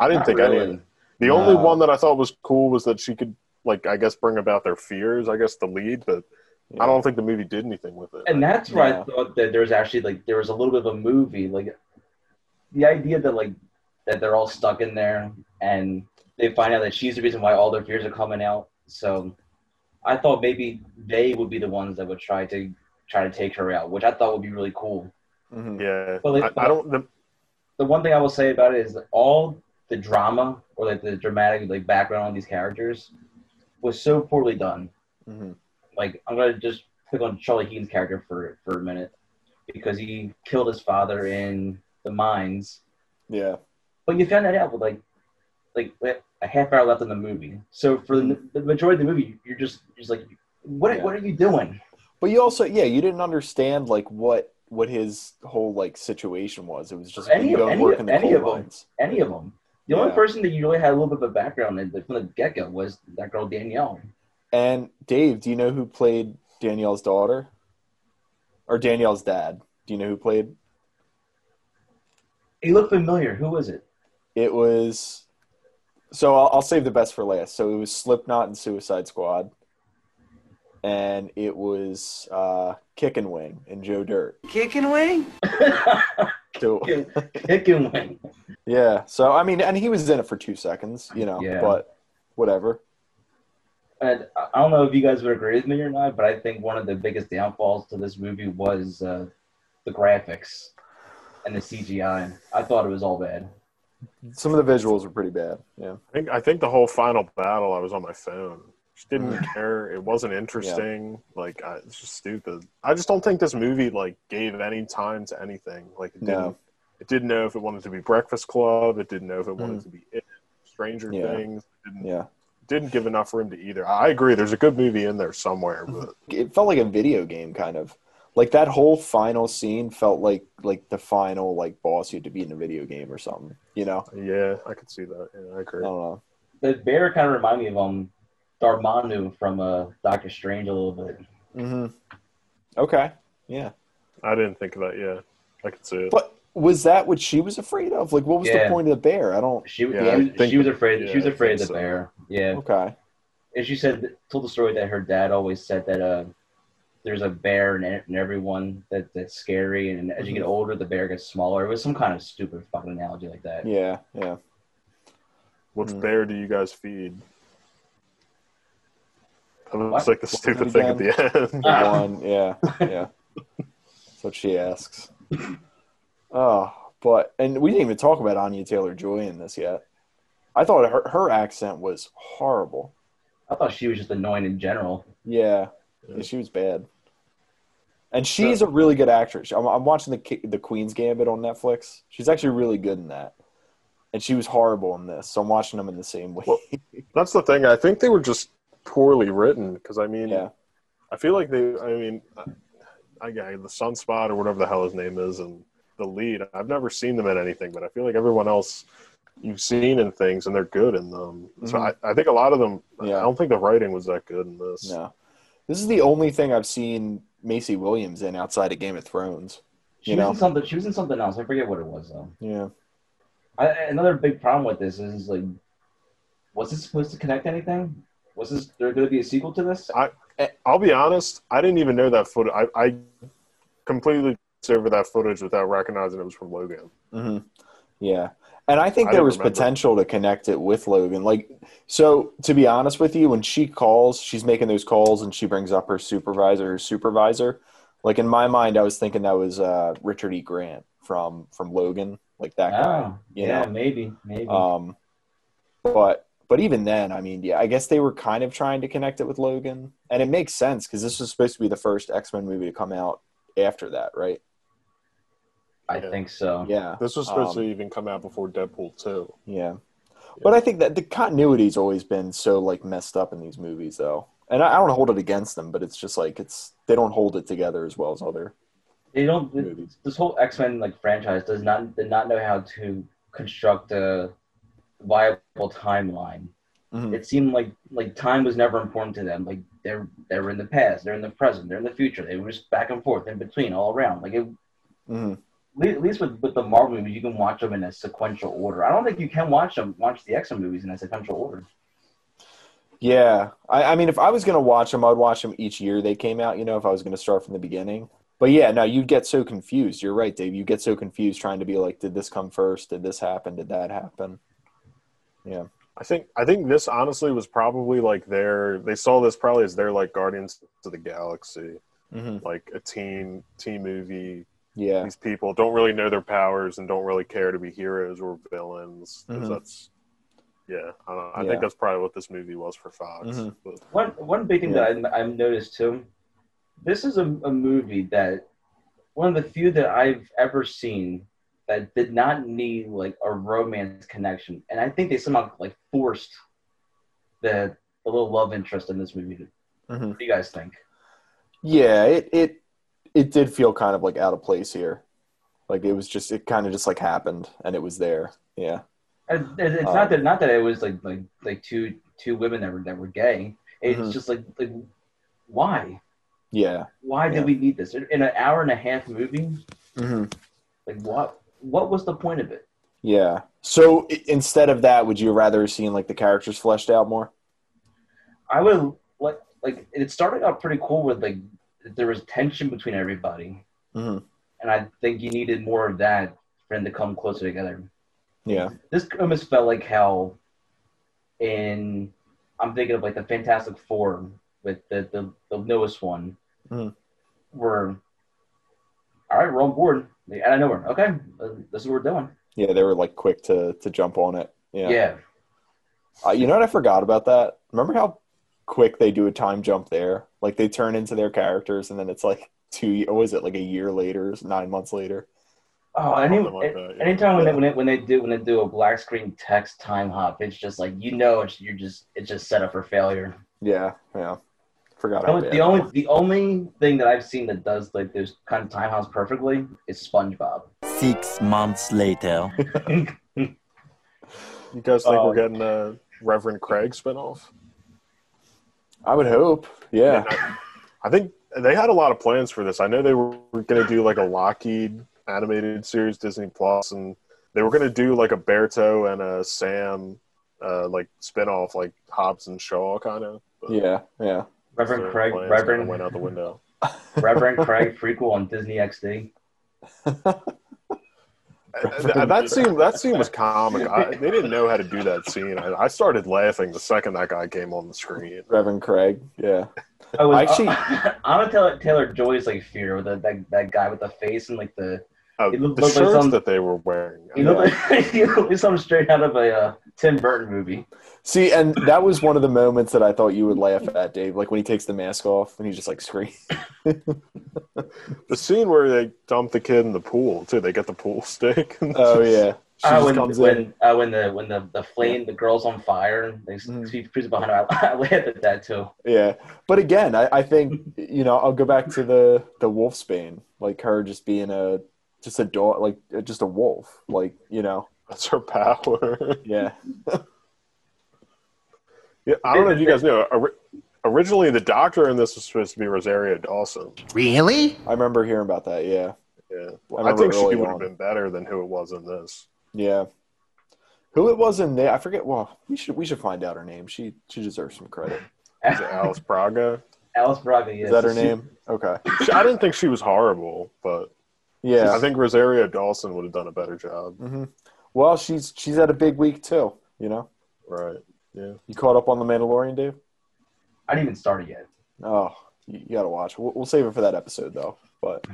I didn't Not think any. really. Of The only one that I thought was cool was that she could, like, I guess, bring about their fears. I guess the lead, but I don't think the movie did anything with it. And that's where Yeah. I thought that there was actually like there was a little bit of a movie, like the idea that like that they're all stuck in there and they find out that she's the reason why all their fears are coming out. So I thought maybe they would be the ones that would try to try to take her out, which I thought would be really cool. Mhm. yeah, Well, like- I, I don't. The, the one thing I will say about it is all the drama or like the dramatic like background on these characters was so poorly done. Mhm. Like I'm gonna just pick on Charlie Heaton's character for for a minute because he killed his father in the mines, Yeah. but you found that out with like like a half hour left in the movie. So for the, mm. the majority of the movie, you're just just like, what Yeah. what are you doing? But you also, yeah, you didn't understand like what what his whole like situation was. It was just Any- going any- work in the any of them. Any of them. The only person that you really had a little bit of a background in from the get go was that girl Danielle. And Dave, do you know who played Danielle's daughter? Or Danielle's dad? Do you know who played? He looked familiar. Who was it? It was. So I'll, I'll save the best for last. So it was Slipknot and Suicide Squad, and it was uh, Kicking Wing and Joe Dirt. Kicking wing? So Kicking Wing. yeah, so I mean, and he was in it for two seconds, you know, Yeah. but whatever. And I I don't know if you guys would agree with me or not, but I think one of the biggest downfalls to this movie was uh, the graphics and the CGI. I thought it was all bad. Some of the visuals were pretty bad. Yeah. I think I think the whole final battle, I was on my phone. Just didn't Mm. care. It wasn't interesting. Like I, it's just stupid. I just don't think this movie like gave any time to anything. Like it No. didn't. It didn't know if it wanted to be Breakfast Club. It didn't know if it wanted Mm. to be it, Stranger Yeah. Things. It didn't, Yeah. didn't give enough room to either. I agree. There's a good movie in there somewhere, but It felt like a video game kind of. Like that whole final scene felt like like the final like boss you had to beat in a video game or something. You know? yeah, I could see that. Yeah, I agree. I agree. don't know. The bear kind of reminded me of um, Dormammu from uh, Doctor Strange a little bit. Mm-hmm. Okay. Yeah. I didn't think of that. Yeah, I could see it. But was that what she was afraid of? Like, what was Yeah. the point of the bear? I don't. She, Yeah, yeah, I she, think- was afraid. yeah, she was afraid of the so. bear. Yeah, Okay. and she said told the story that her dad always said that uh, there's a bear in, in everyone that that's scary, and as Mm-hmm. you get older, the bear gets smaller. It was some kind of stupid fucking analogy like that. Yeah. Yeah. Which Mm. bear do you guys feed? That was like the stupid thing at the end. Ah. one. Yeah. Yeah. That's what she asks. Oh, but and we didn't even talk about Anya Taylor Joy in this yet. I thought her her accent was horrible. I thought she was just annoying in general. Yeah, yeah, she was bad. And she's a really good actress. I'm, I'm watching the the Queen's Gambit on Netflix. She's actually really good in that. And she was horrible in this, so I'm watching them in the same way. Well, That's the thing. I think they were just poorly written because I mean, yeah, I feel like they. I mean, I, I got the Sunspot or whatever the hell his name is, and the lead. I've never seen them in anything, but I feel like everyone else you've seen in things, and they're good in them. So mm-hmm. I, I think a lot of them. Yeah. I don't think the writing was that good in this. no. This is the only thing I've seen Maisie Williams in outside of Game of Thrones. She was know? in something. She was in something else. I forget what it was though. Yeah. I, another big problem with this is like, was this supposed to connect anything? Was this there going to be a sequel to this? I, I'll be honest. I didn't even know that footage. I, I completely passed over that footage without recognizing it was from Logan. hmm Yeah. And I think I there was remember. potential to connect it with Logan. Like, so to be honest with you, when she calls, she's making those calls and she brings up her supervisor, her supervisor. Like in my mind, I was thinking that was uh, Richard E. Grant from from Logan, like that guy. Oh, you yeah, know? maybe, maybe. Um, but but even then, I mean, yeah, I guess they were kind of trying to connect it with Logan, and it makes sense because this was supposed to be the first X Men movie to come out after that, right? I yeah. think so. Yeah, This was supposed Um, to even come out before Deadpool two. Yeah. But I think that the continuity's always been so like messed up in these movies though. And I, I don't hold it against them, but it's just like it's they don't hold it together as well as other They don't. movies. This whole X Men like franchise does not did not know how to construct a viable timeline. Mhm. It seemed like like time was never important to them. Like they're they were in the past, they're in the present, they're in the future. They were just back and forth in between, all around. Like it, Mhm. Le- at least with, with the Marvel movies, you can watch them in a sequential order. I don't think you can watch them watch the X Men movies in a sequential order. Yeah. I, I mean if I was gonna watch them, I'd watch them each year they came out, you know, if I was gonna start from the beginning. But yeah, no, you'd get so confused. You're right, Dave. You get so confused trying to be like, did this come first? Did this happen? Did that happen? Yeah. I think I think this honestly was probably like their they saw this probably as their like Guardians of the Galaxy, hmm like a teen teen movie. Yeah. These people don't really know their powers and don't really care to be heroes or villains. 'cause Mhm. That's yeah. I, don't. I Yeah. think that's probably what this movie was for Fox. Mhm. But, One one big thing Yeah. that I, I've noticed too, this is a, a movie that one of the few that I've ever seen that did not need like a romance connection, and I think they somehow like forced the the little love interest in this movie. Mhm. What do you guys think? Yeah, it it it did feel kind of like out of place here. Like it was just it kind of just like happened and it was there. Yeah. And and it's Um, not that not that it was like like like two two women that were that were gay. It's Mhm. just like like why Yeah. why Yeah. did we need this in an hour and a half movie? hmm Like what what was the point of it? Yeah. So instead of that, would you rather have seen like the characters fleshed out more? I would like like it started out pretty cool with like there was tension between everybody, hmm and I think you needed more of that for them to come closer together. Yeah. This almost felt like how in I'm thinking of like the Fantastic Four with the the, the newest one, Mhm. where all right, we're on board. Like, out of nowhere, okay, this is what we're doing. Yeah, they were like quick to to jump on it. Yeah. Yeah, Uh, you know what I forgot about that? Remember how quick they do a time jump there? Like they turn into their characters and then it's like two what was it like a year later, nine months later? Oh, any, Something like that, yeah. anytime when they, when they when they do when they do a black screen text time hop, it's just like you know it's you're just it's just set up for failure. Yeah, yeah. Forgot The only, bad the only the only thing that I've seen that does like this kind of time hops perfectly is SpongeBob. Six months later. you guys think Um, we're getting a Reverend Craig spinoff? I would hope. Yeah. I think they had a lot of plans for this. I know they were going to do like a Lockheed animated series Disney Plus, and they were gonna do like a Berto and a Sam uh, like spinoff, like Hobbs and Shaw kind of. Yeah, yeah. Reverend Craig, Reverend went out the window. Reverend Craig prequel on Disney XD. That, that scene, that scene was comic. I, they didn't know how to do that scene. I, I started laughing the second that guy came on the screen. Reverend Craig. Yeah. I was I Actually- actually Anna Taylor, Taylor Joy's like fear with that, that that guy with the face and like the Uh, He the looked like shirts some- that they were wearing. he looked like he looked like something straight out of a uh, Tim Burton movie. See, and that was one of the moments that I thought you would laugh at, Dave. Like when he takes the mask off and he just like screams. The scene where they dump the kid in the pool too. They get the pool stick. Oh yeah. She Uh, when comes in. when, uh, when the when the, the flame the girl's on fire and they Mhm. see freeze behind her. I, I laughed at that too. Yeah, but again, I, I think you know I'll go back to the the wolfsbane, like her just being a just a dog, like uh, just a wolf, like you know. That's her power. Yeah. yeah, I don't know if you guys know. ori- Originally, the doctor in this was supposed to be Rosario Dawson. Really? I remember hearing about that. Yeah, Yeah, I I, think she would have been better than who it was in this. yeah. Who it was in there? I forget. Well, we should we should find out her name. She she deserves some credit. Is it Alice Braga? Alice Braga, yes. Is that her name? Okay. I didn't think she was horrible, but Yeah. I think Rosario Dawson would have done a better job. hmm Well, she's she's had a big week too. You know, Right? Yeah. you caught up on the Mandalorian, Dave? I didn't even start it yet. Oh, you, you got to watch. We'll, we'll save it for that episode though. But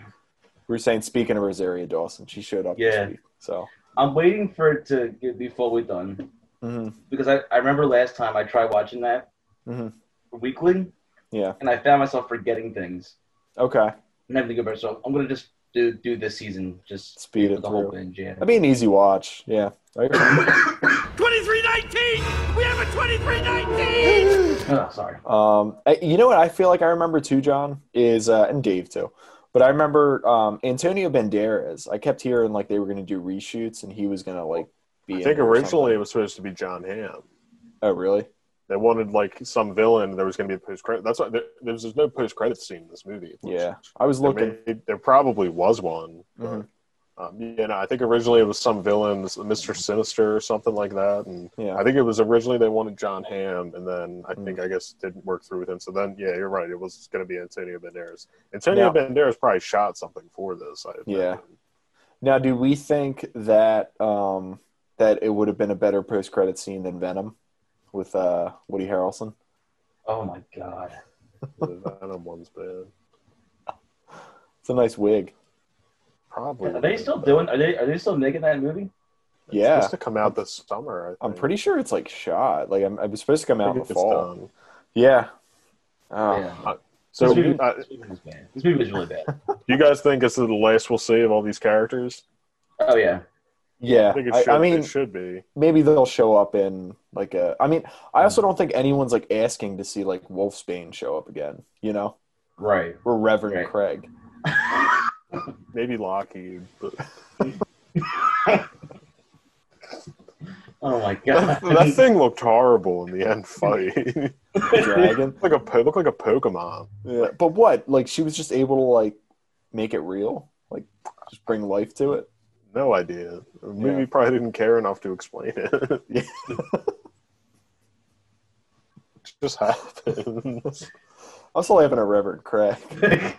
we are saying, speaking of Rosario Dawson, she showed up Yeah. this week. So. I'm waiting for it to get, be fully done hmm because I, I remember last time I tried watching that hmm weekly Yeah. and I found myself forgetting things Okay. and having to go back. So I'm gonna just do do this season, just Speed it the whole through. binge. Yeah. That'd be an easy watch. Yeah. 2319! We have a 2319! oh, sorry. Um, I- you know what I feel like I remember too, John is uh, and Dave too. But I remember um, Antonio Banderas. I kept hearing like they were going to do reshoots, and he was going to like be. I think it or originally it was supposed to be Jon Hamm. Oh, really? They wanted like some villain. There was going to be a post credit. That's why there, there's, there's no post credit scene in this movie. Yeah, I was There, looking. may- there probably was one. but, Mhm. um, you know, I think originally it was some villain, Mister Sinister or something like that, and Yeah. I think it was originally they wanted Jon Hamm, and then I Mm. think I guess it didn't work through with him. So then, yeah, you're right. It was going to be Antonio Banderas. Antonio Now- Banderas probably shot something for this. I Yeah. imagine. Now, do we think that um, that it would have been a better post credit scene than Venom with uh, Woody Harrelson? Oh my god. the Venom one's bad. It's a nice wig. Probably. Are they still doing? Are they are they still making that movie? It's Yeah, supposed to come out this summer. I I'm pretty sure it's like shot. Like I'm, it was supposed to come out in the fall. done. Yeah. Oh, yeah. So, this, movie, uh, this movie was bad. This movie was really bad. you guys think this is the last we'll see of all these characters? Oh yeah. Yeah. I think it I, should. I mean, it should be. maybe they'll show up in like a. I mean, I also mm. don't think anyone's like asking to see like Wolfsbane show up again. You know, Right. or Reverend Right. Craig. Maybe Lockheed, but Oh my god. that thing looked horrible in the end fight. Dragon. like a po- looked like a Pokemon. Yeah, but what? Like she was just able to like make it real, like just bring life to it. No idea. The movie Yeah. probably didn't care enough to explain it. It just happens. I'm still laughing at Reverend Craig.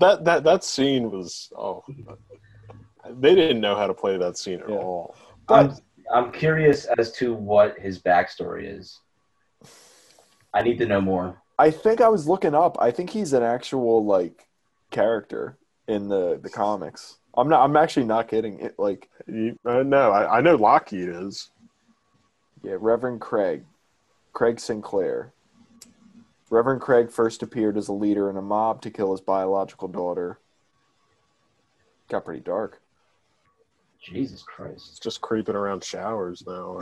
that that that scene was oh. They didn't know how to play that scene at Yeah. all. I'm I'm curious as to what his backstory is. I need to know more. I think I was looking up. I think he's an actual like character in the the comics. I'm not. I'm actually not kidding. It like You, I know. I, I know Lockheed is. yeah, Reverend Craig, Craig Sinclair. Reverend Craig first appeared as a leader in a mob to kill his biological daughter. Got pretty dark. Jesus Christ. It's just creeping around showers now.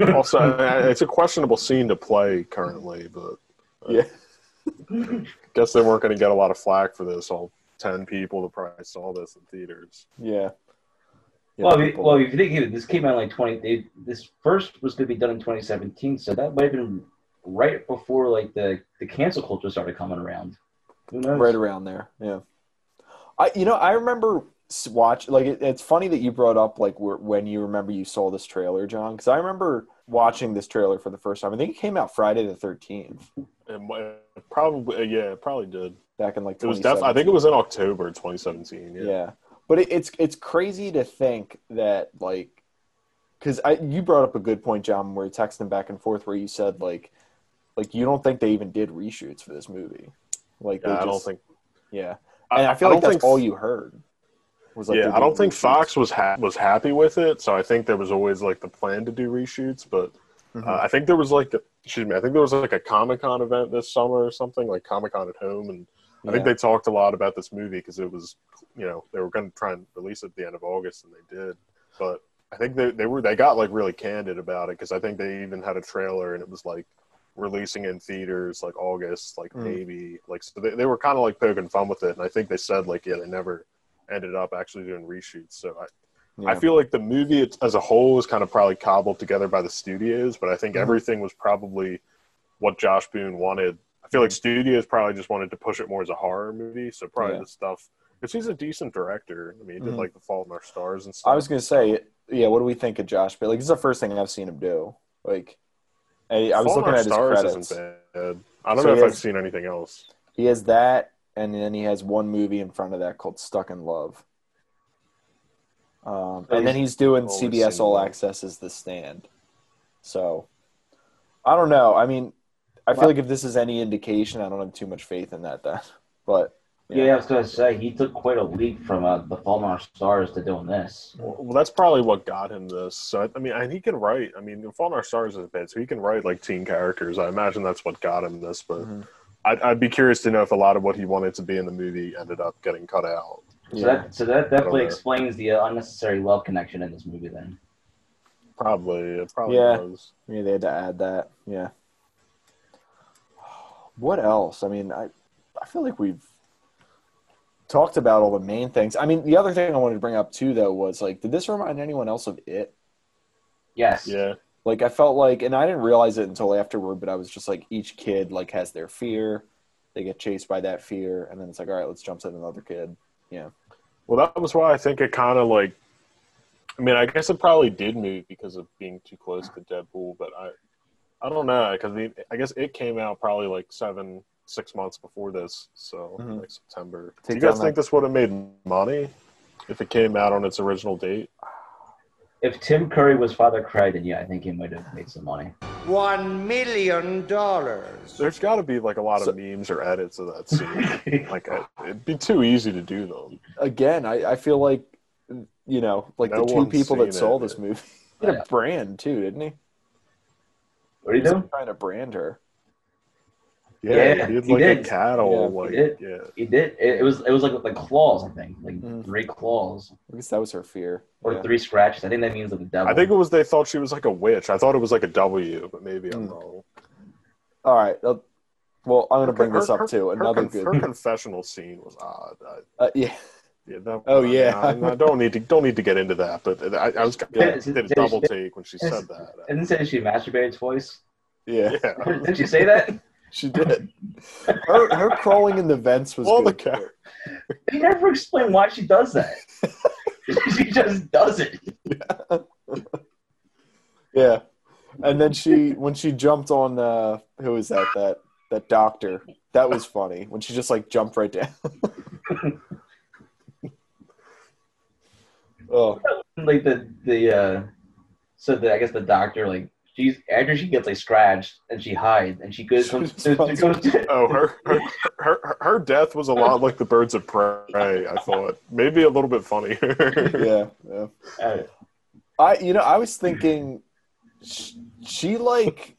also, I- it's a questionable scene to play currently, but uh, Yeah. guess they weren't going to get a lot of flack for this. All ten people that probably saw this in theaters. Yeah. Yeah, well, if you, well, if you think of it, this came out like twenty. They, this first was going to be done in 2017, so that might have been right before like the the cancel culture started coming around. Who knows? right around there. Yeah. I you know I remember s- watch like it, it's funny that you brought up like wh- when you remember you saw this trailer, John, because I remember watching this trailer for the first time. I think it came out Friday the thirteenth It might- probably, uh, yeah, it probably did. Back in like It was I think it was in October 2017. yeah. Yeah. But it, it's it's crazy to think that like because I you brought up a good point, John, where you texted texting back and forth where you said like like you don't think they even did reshoots for this movie. Like Yeah, I don't think. yeah. And I, feel I like that's think- all you heard. Was like yeah, I don't think reshoots. Fox was ha- was happy with it, so I think there was always like the plan to do reshoots. But Mhm. uh, I think there was like, a, excuse me, I think there was like a Comic Con event this summer or something, like Comic Con at home, and I think they talked a lot about this movie because it was, you know, they were going to try and release it at the end of August, and they did. But I think they they were they got like really candid about it because I think they even had a trailer and it was like releasing in theaters like August, like Mm. maybe like so they, they were kind of like poking fun with it, and I think they said like yeah they never ended up actually doing reshoots. So I I feel like the movie as a whole was kind of probably cobbled together by the studios, but I think Mhm. everything was probably what Josh Boone wanted. I feel like studios probably just wanted to push it more as a horror movie, so probably Yeah. the stuff because he's a decent director. I mean, he did Mhm. like The Fault in Our Stars and stuff. I was gonna say, yeah. What do we think of Josh? But like, this is the first thing I've seen him do. Like, I, I was looking at his Stars credits. I don't So know if has- I've seen anything else. He has that, and then he has one movie in front of that called Stuck in Love. Um, and then he's doing CBS All. Access as The Stand. So, I don't know. I mean, I feel Well- like if this is any indication, I don't have too much faith in that. Then, but Yeah, I was gonna say he took quite a leap from uh, the Fault in Our Stars to doing this. Well, that's probably what got him this. So I, I mean, and he can write. I mean, Fault in Stars is bad, so he can write like teen characters. I imagine that's what got him this. But Mhm. I'd, I'd be curious to know if a lot of what he wanted to be in the movie ended up getting cut out. So yeah, that so that definitely explains the uh, unnecessary love connection in this movie. Then Probably, it probably Yeah. was. yeah, they had to add that. Yeah. What else? I mean, I I feel like we've talked about all the main things. I mean, the other thing I wanted to bring up too, though, was like, did this remind anyone else of it? yes, Yeah, Like, I felt like, and I didn't realize it until afterward, but I was just like, each kid like has their fear. They get chased by that fear, and then it's like, all right, let's jump to another kid. Yeah. well, that was why I think it kind of like. I mean, I guess it probably did move because of being too close to Deadpool, but I, I don't know because I guess it came out probably like seven, six months before this, so Mhm. like September. Take Do you guys think that- this would have made money if it came out on its original date? If Tim Curry was Father Craig, then yeah, I think he might have made some money. One million dollars. There's got to be like a lot So- of memes or edits of that scene. like I, it'd be too easy to do them. Again, I, I feel like, you know, like No the two people that seen saw it. this movie. He had a brand too, didn't he? What are you doing? trying to brand her. Yeah, Yeah, he had he like did. a cattle. Yeah, like he did. yeah, He did. It, it was it was like like claws, I think, like Mhm. three claws I guess that was her fear. or Yeah. three scratches. I think that means like the devil. I think it was they thought she was like a witch. I thought it was like a W, but maybe I'm Mm. wrong. All right. uh, Well, I'm going to bring Her- this up her- too. Another conf- good. Her confessional scene was odd. I, Uh, yeah. Yeah, that, Oh, yeah. I, I don't need to don't need to get into that, but I, I was Yeah, I did a double it's- take when she said that. Didn't say she masturbated twice. Yeah. Yeah, Didn't she say that? She did. Her, her crawling in the vents was all the good. characters. They never explain why she does that. she just does it. Yeah. And then she, when she jumped on, uh, who was that? That that doctor. That was funny when she just like jumped right down. Oh, Like the the uh, so the I guess the doctor like she's after she gets like scratched and she hides and she goes She comes, just she goes to, Oh, her, her her her her death was a lot like the birds of prey. I thought maybe a little bit funnier. yeah, yeah. uh, I, you know, I was thinking, she, she like,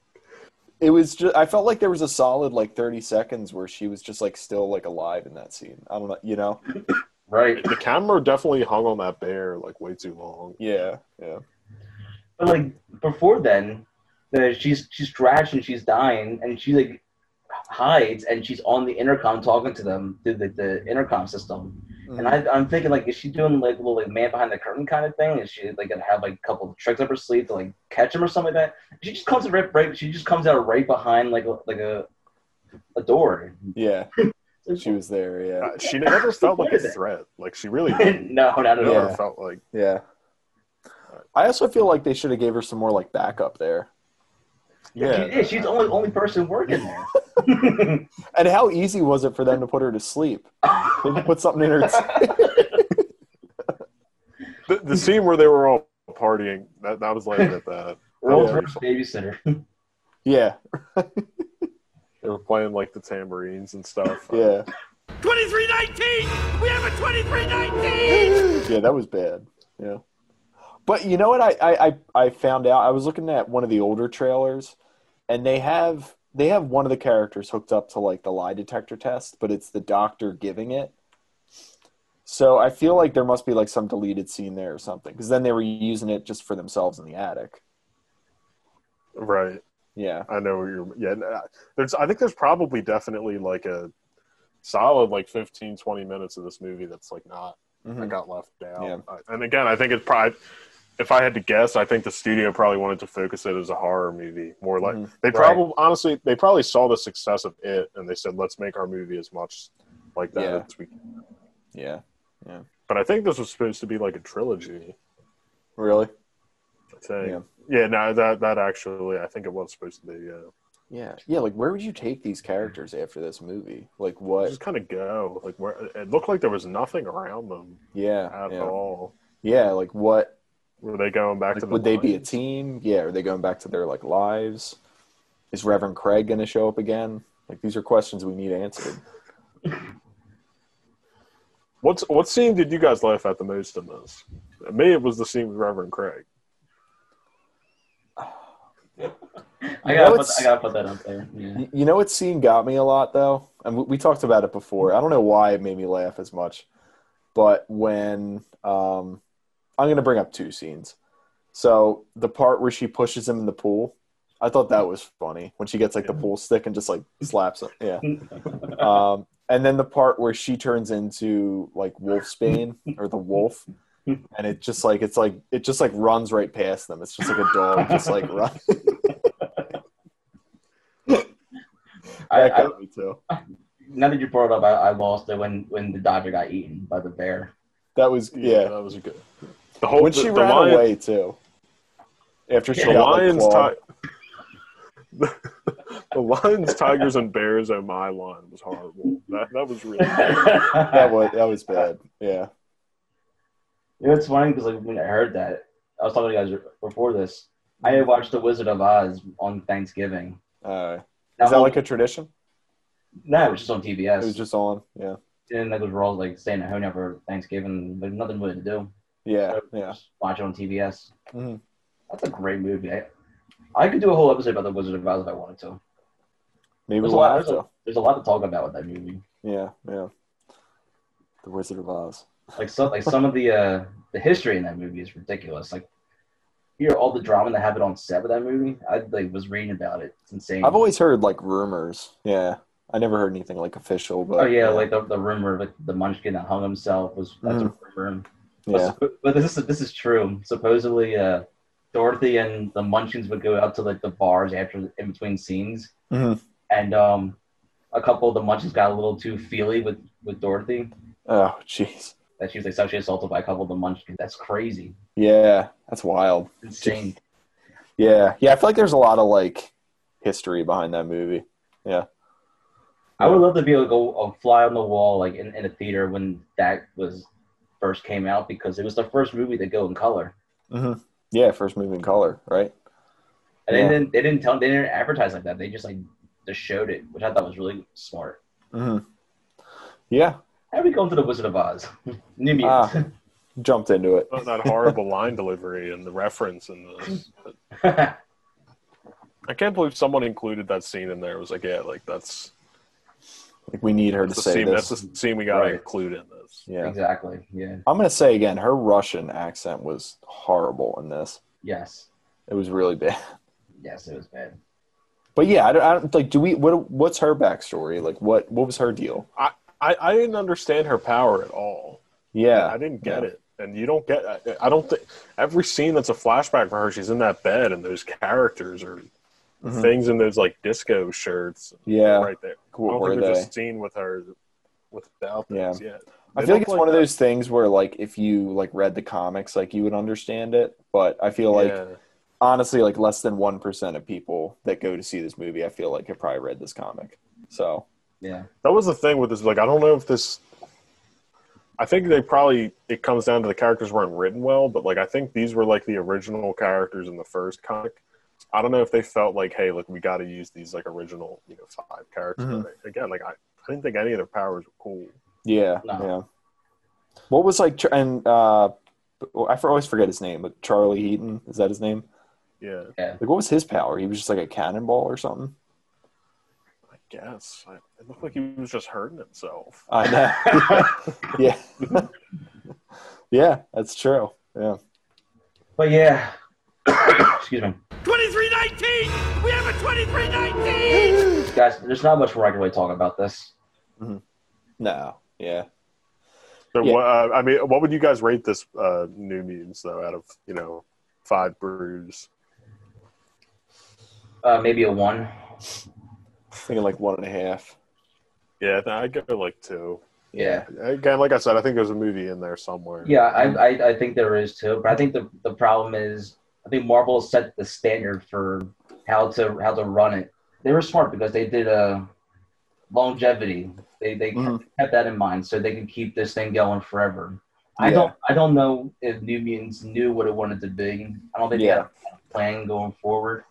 it was just. I felt like there was a solid like thirty seconds where she was just like still like alive in that scene. I don't know, you know. Right. the camera definitely hung on that bear like way too long. Yeah, yeah. But like before then, the, she's she's scratched and she's dying and she like hides and she's on the intercom talking to them through the, the intercom system. Mm. And I, I'm thinking like, is she doing like a little like man behind the curtain kind of thing? Is she like gonna have like a couple of tricks up her sleeve to like catch him or something like that? She just comes right, right she just comes out right behind like a, like a a door. Yeah. she was there. Yeah, Uh, she never felt like a threat. Like she really didn't. no, not at all. felt like yeah. I also feel like they should have gave her some more like backup there. yeah. She is. She's the only only person working there. And how easy was it for them to put her to sleep? They put something in her. The, the scene where they were all partying that that was like at that. World's Yeah. first babysitter. yeah, They were playing like the tambourines and stuff. yeah, 2319! We have a 2319! yeah. That was bad. Yeah, but you know what? I, I I I found out. I was looking at one of the older trailers, and they have they have one of the characters hooked up to like the lie detector test, but it's the doctor giving it. So I feel like there must be like some deleted scene there or something, because then they were using it just for themselves in the attic. Right. Yeah. I know you're. Yeah. There's. I think there's probably definitely like a solid like 15, 20 minutes of this movie that's like not that Mhm. got left out. Yeah. I- And again, I think it's probably. If I had to guess, I think the studio probably wanted to focus it as a horror movie, more like Mhm. they Right. probably honestly they probably saw the success of it and they said let's make our movie as much like that Yeah. as we can. Yeah. But I think this was supposed to be like a trilogy. Really? I think. Yeah. Yeah. no, that that actually I think it was supposed to be. Yeah. Yeah. Yeah. Like, where would you take these characters after this movie? Like, what? Just kind of go like where it looked like there was nothing around them Yeah. at Yeah. all. Yeah. Like, what? Were they going back to the would they be a team? Yeah. Are they going back to their like lives? Is Reverend Craig going to show up again? Like, these are questions we need answered. What's what scene did you guys laugh at the most in this? Me, it was the scene with Reverend Craig. I You gotta, know, put, I gotta put that up there. Yeah. You know what scene got me a lot though, and we, we talked about it before. I don't know why it made me laugh as much, but when um, I'm going to bring up two scenes. So the part where she pushes him in the pool, I thought that was funny when she gets like the pool stick and just like slaps him. Yeah. Um, and then the part where she turns into like Wolfsbane or the wolf, and it just like it's like it just like runs right past them. It's just like a dog just like run. I, that I, got me too. now that you brought it up, I, I lost it when when the Dodger got eaten by the bear. That was yeah. that was good. The whole when the, she the ran lion, away too. After she the got lions, clawed. ti- the lions, tigers, and bears. Oh my line was horrible. That that was really. Bad. that was that was bad. Yeah. You know, it's funny because like when I heard that, I was talking to you guys before this. I had watched The Wizard of Oz on Thanksgiving. Uh, Now, is that like a tradition? no, it was just on TBS. It was just on. Yeah. and like was all like staying at home for Thanksgiving, but nothing really to do. Yeah. So Yeah. just watch it on TBS. Mhm. That's a great movie. I, I could do a whole episode about The Wizard of Oz if I wanted to. Maybe There's a we'll lot. have There's a, there's a lot to talk about with that movie. Yeah. Yeah. The Wizard of Oz. Like some like some of the uh the history in that movie is ridiculous. Like hear all the drama that happened on set with that movie. I like was reading about it. It's insane. I've always heard like rumors. Yeah. I never heard anything like official, but Oh yeah, like the, the rumor of like, the Munchkin that hung himself was that's a rumor. yeah. But, but this is this is true. Supposedly, uh, Dorothy and the Munchkins would go out to like the bars after in between scenes, Mhm. and um, a couple of the Munchkins got a little too feely with with Dorothy. Oh, jeez. That she was like sexually assaulted by a couple of the Munchkins. That's crazy, Yeah. That's wild. insane. Yeah. Yeah. I feel like there's a lot of like history behind that movie. Yeah. I would love to be able to go a fly on the wall like in, in a theater when that was first came out because it was the first movie to go in color. hmm Yeah. First movie in color, right? And Yeah. they didn't they didn't tell they didn't advertise like that. They just like just showed it, which I thought was really smart. hmm Yeah. How we go into the Wizard of Oz? New Mutants. Ah. Jumped into it. that horrible line delivery and the reference and the. I can't believe someone included that scene in there. It was like, yeah, like that's Like we need her to say scene. this. That's the scene we got to Right. include in this. Yeah. Exactly. Yeah. I'm gonna say again, her Russian accent was horrible in this. Yes. It was really bad. Yes, it was bad. But yeah, I don't, I don't like. Do we? What? What's her backstory? Like, what? What was her deal? I, I, I didn't understand her power at all. Yeah, I didn't get yeah. it. And you don't get. I, I don't think every scene that's a flashback for her. She's in that bed, and those characters are Mhm. things in those like disco shirts. Yeah. right there. I don't think there's they? a scene with her without Yeah. those. Yeah, I They feel like it's one of those things where like if you like read the comics, like you would understand it. But I feel like Yeah. honestly, like less than one percent of people that go to see this movie, I feel like have probably read this comic. So Yeah. that was the thing with this. Like, I don't know if this. I think they probably it comes down to the characters weren't written well, but like I think these were like the original characters in the first comic. I don't know if they felt like, hey, look, we got to use these like original, you know, five characters. Mhm. But Again, like I, I didn't think any of their powers were cool. yeah, No. yeah. What was like, and uh, I for- always forget his name, but Charlie Heaton is that his name? Yeah, Like, what was his power? He was just like a cannonball or something. I guess it looked like he was just hurting himself. I know. yeah, yeah, that's true. Yeah. But yeah. Excuse me. 2319! We have a 2319! Guys, there's not much more I can really talk about this. No. Yeah. So, Yeah. what, uh, I mean, what would you guys rate this uh, New Mutants though, out of you know five brews? Uh, maybe a one. Thinking like one and a half. Yeah, I think I'd go like two. Yeah. Again, like I said, I think there's a movie in there somewhere. Yeah, I, I, I think there is too. But I think the, the problem is I think Marvel set the standard for how to how to run it. They were smart because they did a longevity. They they Mhm. kept that in mind so they could keep this thing going forever. I Yeah. don't I don't know if New Mutants knew what it wanted to be. I don't think Yeah. they had a plan going forward.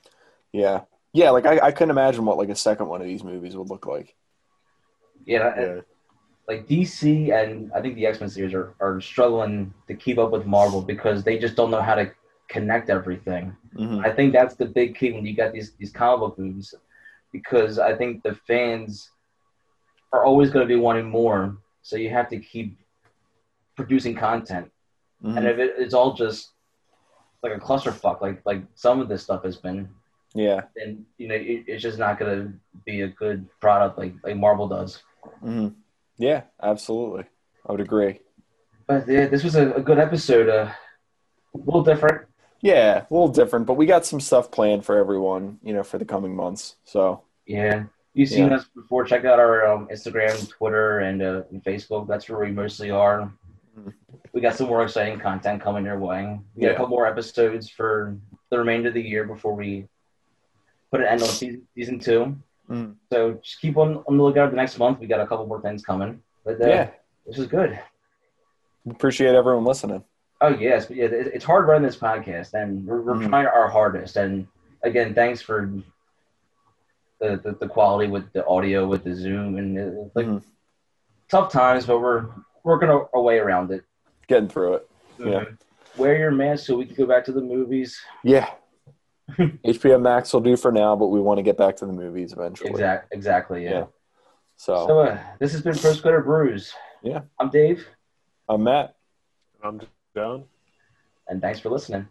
Yeah. Yeah. Like I, I couldn't imagine what like a second one of these movies would look like. Yeah, Yeah. like DC and I think the X Men series are, are struggling to keep up with Marvel because they just don't know how to connect everything. Mhm. I think that's the big key when you got these these comic book movies, because I think the fans are always going to be wanting more. So you have to keep producing content, Mhm. and if it, it's all just like a clusterfuck, like like some of this stuff has been, Yeah. then you know it, it's just not going to be a good product like like Marvel does. hmm Yeah. Absolutely. I would agree. But yeah, this was a, a good episode. Uh, a little different. Yeah, a little different, but we got some stuff planned for everyone, you know, for the coming months. So Yeah. You've seen Yeah. us before. Check out our um, Instagram, Twitter, and, uh, and Facebook. That's where we mostly are. Mhm. We got some more exciting content coming your way. We got Yeah. a couple more episodes for the remainder of the year before we put an end on season, season two. Mhm. So just keep on, on the lookout the next month. We got a couple more things coming. But uh, yeah, this is good. appreciate everyone listening. Oh yes, but yeah, it, it's hard running this podcast, and we're, we're Mhm. trying our hardest. And again, thanks for the, the, the quality with the audio with the Zoom and uh, like Mhm. tough times, but we're working our, our way around it. Getting through it. Yeah. Wear your mask so we can go back to the movies. Yeah. HBO Max will do for now, but we want to get back to the movies eventually. Exactly. Exactly. Yeah. yeah. So, so uh, this has been First Glitter Brews. Yeah. I'm Dave. I'm Matt. I'm John. And thanks for listening.